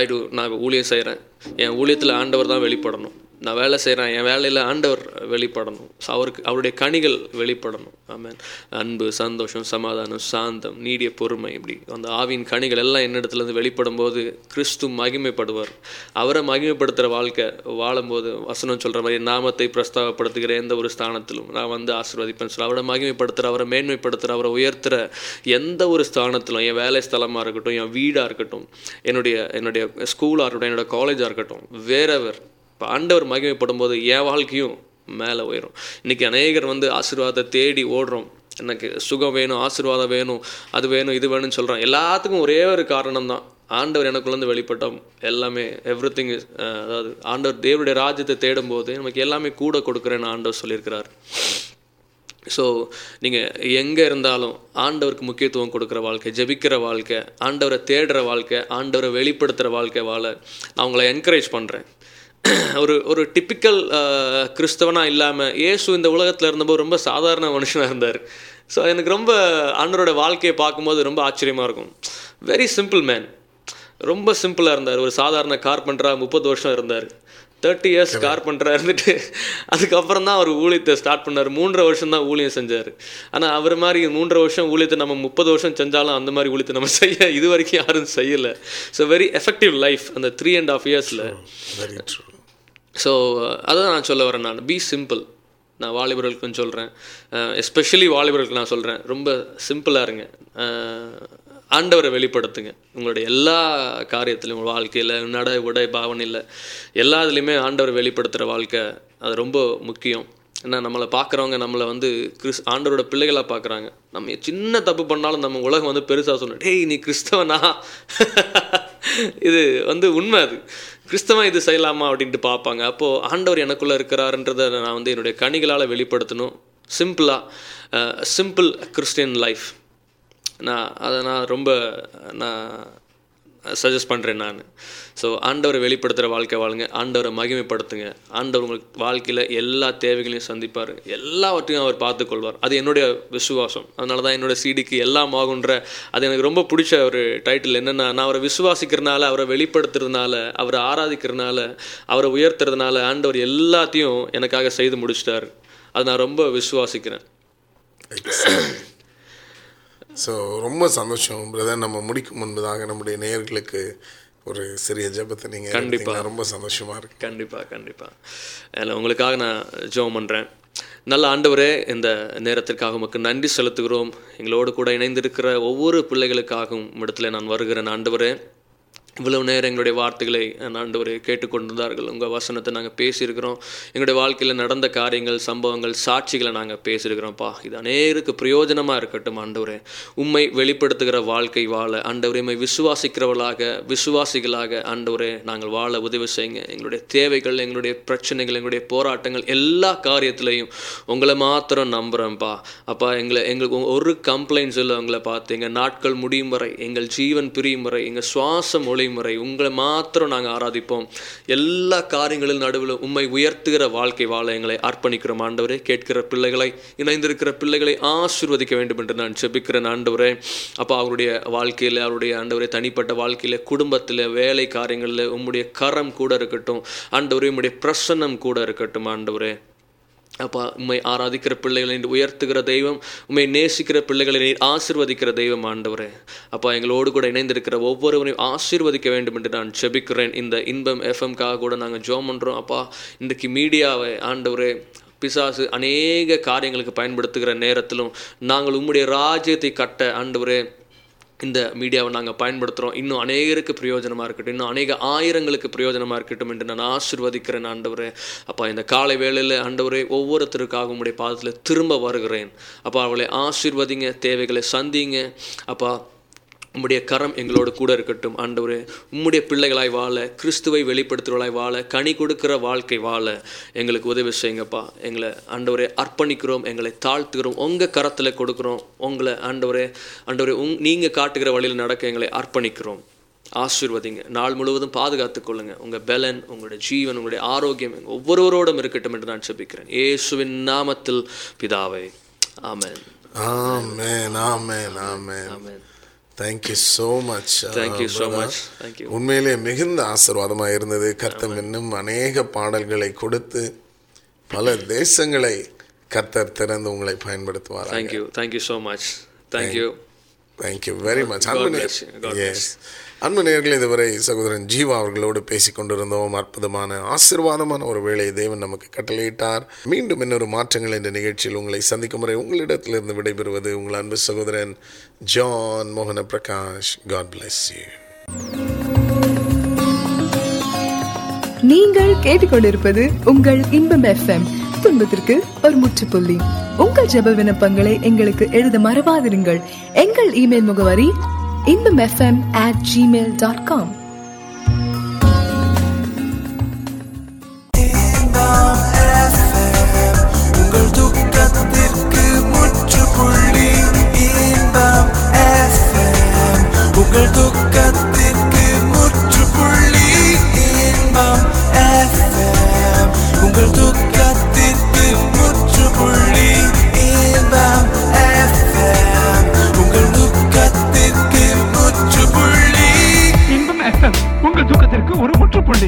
I do நான் ஊழியம் செய்கிறேன் என் ஊழியத்தில் ஆண்டவர் தான் வெளிப்படணும். நான் வேலை செய்கிறேன் என் வேலையில் ஆண்டவர் வெளிப்படணும். அவருக்கு அவருடைய கனிகள் வெளிப்படணும். ஆமேன். அன்பு சந்தோஷம் சமாதானம் சாந்தம் நீடிய பொறுமை இப்படி. அந்த ஆவியின் கனிகள் எல்லாம் என்னிடத்துலேருந்து வெளிப்படும் போது கிறிஸ்து மகிமைப்படுவார். அவரை மகிமைப்படுத்துகிற வாழ்க்கை வாழும்போது வசனம் சொல்கிற மாதிரி நாமத்தை பிரஸ்தாபப்படுத்துகிற எந்த ஒரு ஸ்தானத்திலும் நான் வந்து ஆசீர்வதிப்பேன். சொல்லி அவரை மகிமைப்படுத்துகிற அவரை மேன்மைப்படுத்துகிற அவரை உயர்த்துகிற எந்த ஒரு ஸ்தானத்திலும் என் வேலை ஸ்தலமாக இருக்கட்டும் என் வீடாக இருக்கட்டும் என்னுடைய என்னுடைய ஸ்கூலாக இருக்கட்டும் என்னோட காலேஜாக இருக்கட்டும் வேறவர் இப்போ ஆண்டவர் மகிமைப்படும் போது என் வாழ்க்கையும் மேலே உயரும். இன்றைக்கி அநேகர் வந்து ஆசீர்வாதத்தை தேடி ஓடுறோம். எனக்கு சுகம் வேணும் ஆசீர்வாதம் வேணும் அது வேணும் இது வேணும்னு சொல்கிறோம் எல்லாத்துக்கும் ஒரே ஒரு காரணம் தான் ஆண்டவர் எனக்குள்ளேருந்து வெளிப்பட்டோம் எல்லாமே எவ்ரி திங் அதாவது ஆண்டவர் தேவருடைய ராஜ்யத்தை தேடும்போது நமக்கு எல்லாமே கூட கொடுக்குறேன்னு ஆண்டவர் சொல்லியிருக்கிறார். ஸோ நீங்கள் எங்கே இருந்தாலும் ஆண்டவருக்கு முக்கியத்துவம் கொடுக்குற வாழ்க்கை ஜெபிக்கிற வாழ்க்கை ஆண்டவரை தேடுற வாழ்க்கை ஆண்டவரை வெளிப்படுத்துகிற வாழ்க்கை வாழ நான் உங்களை என்கரேஜ் பண்ணுறேன் ஒரு ஒரு டிப்பிக்கல் கிறிஸ்தவனாக இல்லாமல் இயேசு இந்த உலகத்தில் இருந்தபோது ரொம்ப சாதாரண மனுஷனாக இருந்தார். ஸோ எனக்கு ரொம்ப ஆண்டவரோட வாழ்க்கையை பார்க்கும்போது ரொம்ப ஆச்சரியமாக இருக்கும். வெரி சிம்பிள் மேன் ரொம்ப சிம்பிளாக இருந்தார். ஒரு சாதாரண கார்பெண்டராக முப்பது வருஷம் இருந்தார். தேர்ட்டி இயர்ஸ் கார்பெண்டராக இருந்துட்டு அதுக்கப்புறம் தான் அவர் ஊழியத்தை ஸ்டார்ட் பண்ணார். மூன்றரை வருஷம் தான் ஊழியம் செஞ்சார். ஆனால் அவர் மாதிரி மூன்றரை வருஷம் ஊழியத்தை நம்ம முப்பது வருஷம் செஞ்சாலும் அந்த மாதிரி ஊழியத்தை நம்ம செய்ய இது வரைக்கும் யாரும் செய்யலை. ஸோ வெரி எஃபெக்டிவ் லைஃப் அந்த த்ரீ அண்ட் ஆஃப் இயர்ஸில் ஸோ அதான் நான் சொல்ல வரேன் நான். பி சிம்பிள் நான் வாலிபர்களுக்கும் சொல்கிறேன் எஸ்பெஷலி வாலிபர்களுக்கு நான் சொல்கிறேன் ரொம்ப சிம்பிளாக இருங்க. ஆண்டவரை வெளிப்படுத்துங்க. உங்களுடைய எல்லா காரியத்திலையும் உங்கள் வாழ்க்கையில் நட உடை பாவனையில் எல்லா இதுலேயுமே ஆண்டவரை வெளிப்படுத்துகிற வாழ்க்கை அது ரொம்ப முக்கியம். ஏன்னா நம்மளை பார்க்குறவங்க நம்மளை வந்து கிறிஸ் ஆண்டவரோட பிள்ளைகளாக பார்க்குறாங்க. நம்ம சின்ன தப்பு பண்ணாலும் நம்ம உலகம் வந்து பெருசாக சொல்லணும் டேய் நீ கிறிஸ்தவனா? இது வந்து உண்மை அது. கிறிஸ்தவன் இது செய்யலாமா அப்படின்ட்டு பார்ப்பாங்க. அப்போது ஆண்டவர் எனக்குள்ளே இருக்கிறாருன்றதை நான் வந்து என்னுடைய கணிகளால் வெளிப்படுத்தணும். சிம்பிளாக சிம்பிள் கிறிஸ்டியன் லைஃப் நான் அதை நான் ரொம்ப நான் சஜஸ்ட் பண்ணுறேன் நான். ஸோ ஆண்டவரை வெளிப்படுத்துகிற வாழ்க்கை வாழுங்க. ஆண்டவரை மகிமைப்படுத்துங்க. ஆண்டவர் உங்களுக்கு வாழ்க்கையில் எல்லா தேவைகளையும் சந்திப்பார். எல்லாவற்றையும் அவர் பார்த்துக்கொள்வார். அது என்னுடைய விசுவாசம். அதனால தான் என்னோட சிடிக்கு எல்லாம் ஆகுன்ற அது எனக்கு ரொம்ப பிடிச்ச ஒரு டைட்டில் என்னென்னா நான் அவரை விசுவாசிக்கிறதுனால அவரை வெளிப்படுத்துறதுனால அவரை ஆராதிக்கிறதுனால அவரை உயர்த்துறதுனால ஆண்டவர் எல்லாத்தையும் எனக்காக செய்து முடிச்சிட்டார். அதை நான் ரொம்ப விசுவாசிக்கிறேன். ஸோ ரொம்ப சந்தோஷம் பிரதர் நம்ம முடிக்கும் முன்பதாக நம்முடைய நேயர்களுக்கு ஒரு சிறிய ஜெபத்தை நீங்கள் கண்டிப்பா. ரொம்ப சந்தோஷமாக இருக்கு. கண்டிப்பாக கண்டிப்பாக அதில் உங்களுக்காக நான் ஜெபம் பண்ணுறேன் நல்ல ஆண்டவரே இந்த நேரத்திற்காக உமக்கு நன்றி செலுத்துகிறோம். எங்களோடு கூட இணைந்திருக்கிற ஒவ்வொரு பிள்ளைகளுக்காகவும் இடத்துல நான் வருகிறேன் ஆண்டவரே. இவ்வளவு நேரம் எங்களுடைய வார்த்தைகளை ஆண்டவரே கேட்டுக்கொண்டிருந்தார்கள். உங்கள் வசனத்தை நாங்கள் பேசியிருக்கிறோம். எங்களுடைய வாழ்க்கையில் நடந்த காரியங்கள் சம்பவங்கள் சாட்சிகளை நாங்கள் பேசியிருக்கிறோம்ப்பா. இது அநேருக்கு பிரயோஜனமாக இருக்கட்டும் ஆண்டவரே. உண்மை வெளிப்படுத்துகிற வாழ்க்கை வாழ ஆண்டவரே உம்மை விசுவாசிக்கிறவர்களாக விசுவாசிகளாக ஆண்டவரே நாங்கள் வாழ உதவி செய்யுங்க. எங்களுடைய தேவைகள் எங்களுடைய பிரச்சனைகள் எங்களுடைய போராட்டங்கள் எல்லா காரியத்திலையும் உங்களை மாத்திரம் நம்புகிறோம்ப்பா அப்பா எங்களை எங்களுக்கு ஒரு கம்ப்ளைண்ட்ஸ் இல்லை உங்களை பார்த்து. எங்கள் நாட்கள் முடியும் வரை எங்கள் ஜீவன் பிரியும் வரை எங்கள் சுவாசம் ஒளி முறை உங்களை மாத்திரம் நாங்கள் ஆராதிப்போம். எல்லா காரியங்களின் நடுவில் உண்மை உயர்த்துகிற வாழ்க்கை வாழ எங்களை அர்ப்பணிக்கிறோம். ஆண்டவரே கேட்கிற பிள்ளைகளை இணைந்திருக்கிற பிள்ளைகளை ஆசிர்வதிக்க வேண்டும் என்று நான் செபிக்கிறேன். ஆண்டவரே அப்போ அவருடைய வாழ்க்கையில் அவருடைய ஆண்டவரே தனிப்பட்ட வாழ்க்கையில் குடும்பத்தில் வேலை காரியங்களில் உம்முடைய கரம் கூட இருக்கட்டும். ஆண்டவரே உம்முடைய பிரசன்னம் கூட இருக்கட்டும். ஆண்டவரே அப்பா உண்மை ஆராதிக்கிற பிள்ளைகளை நீர் உயர்த்துகிற தெய்வம் உண்மை நேசிக்கிற பிள்ளைகளை நீர் ஆசிர்வதிக்கிற தெய்வம் ஆண்டவரே. அப்பா எங்களோடு கூட இணைந்திருக்கிற ஒவ்வொருவரையும் ஆசீர்வதிக்க வேண்டும் என்று நான் செபிக்கிறேன் இந்த இன்பம் எஃப்எம்காக கூட நாங்கள் ஜோம் பண்ணுறோம் அப்பா. இன்றைக்கு மீடியாவை ஆண்டவரே பிசாசு அநேக காரியங்களுக்கு பயன்படுத்துகிற நேரத்திலும் நாங்கள் உம்முடைய ராஜ்யத்தை கட்ட ஆண்டவரே இந்த மீடியாவை நாங்கள் பயன்படுத்துகிறோம். இன்னும் அநேகருக்கு பிரயோஜனமாக இருக்கட்டும். இன்னும் அநேக ஆயிரங்களுக்கு பிரயோஜனமாக இருக்கட்டும் என்று நான் ஆசிர்வதிக்கிறேன் ஆண்டவரே. அப்பா இந்த காலை வேளையில் ஆண்டவரே ஒவ்வொருத்தருக்காக உடைய பாதத்தில் திரும்ப வருகிறேன். அப்பா அவளை ஆசிர்வதிங்க தேவைகளை சந்திங்க. அப்பா உம்முடைய கரம் எங்களோடு கூட இருக்கட்டும் ஆண்டவரே. உம்முடைய பிள்ளைகளாய் வாழ கிறிஸ்துவை வெளிப்படுத்துகிறவளாய் வாழ கனி கொடுக்கிற வாழ்க்கை வாழ எங்களுக்கு உதவி செய்யுங்கப்பா. எங்களை ஆண்டவரே அர்ப்பணிக்கிறோம் எங்களை தாழ்த்துகிறோம் உங்கள் கரத்தில் கொடுக்குறோம். உங்களை ஆண்டவரே ஆண்டவரே உங் நீங்கள் காட்டுகிற வழியில் நடக்க எங்களை அர்ப்பணிக்கிறோம். ஆசீர்வதிங்க. நாள் முழுவதும் பாதுகாத்துக் கொள்ளுங்க. உங்கள் பலன் உங்களுடைய ஜீவன் உங்களுடைய ஆரோக்கியம் எங்கள் ஒவ்வொருவரோடும் இருக்கட்டும் என்று நான் செபிக்கிறேன் இயேசுவின் நாமத்தில் பிதாவே. ஆமென். ஆமென் ஆமென் ஆமென். ஆமென். Thank you so much Thank you so much. Thank you. உண்மையிலே மிகுந்த ஆசீர்வாதமாக இருந்தது. கர்த்தர் இன்னும் அநேக பாடல்களை கொடுத்து பல தேசங்களை கர்த்தர் திறந்து உங்களை பயன்படுத்துவார் thank you thank you so much thank you thank you very much yes அன்பு நேர்களை இதுவரை சகோதரன் ஜீவா அவர்களோடு பேசிக் கொண்டிருந்தோம். அற்புதமான ஆசிர்வாதமான ஒரு வேலையை தேவன் நமக்கு கட்டளையிட்டார். மீண்டும் இன்னொரு மாற்றங்கள் என்ற நிகழ்ச்சியில் உங்களை சந்திக்கும் முறை உங்களிடத்திலிருந்து விடைபெறுவது உங்கள் அன்பு சகோதரன் ஜான் மோகன பிரகாஷ். காட் பிளஸ் யூ நீங்கள் கேட்டுக்கொண்டிருப்பது உங்கள் இன்பம் எஃப்எம் துன்பத்திற்கு ஒரு முற்றுப்புள்ளி. உங்கள் ஜெப விண்ணப்பங்களை எங்களுக்கு எழுத மறவாதிருங்கள். எங்கள் இமெயில் முகவரி இன்பம் எஃப்எம் at ஜிமெயில் చెప్పండి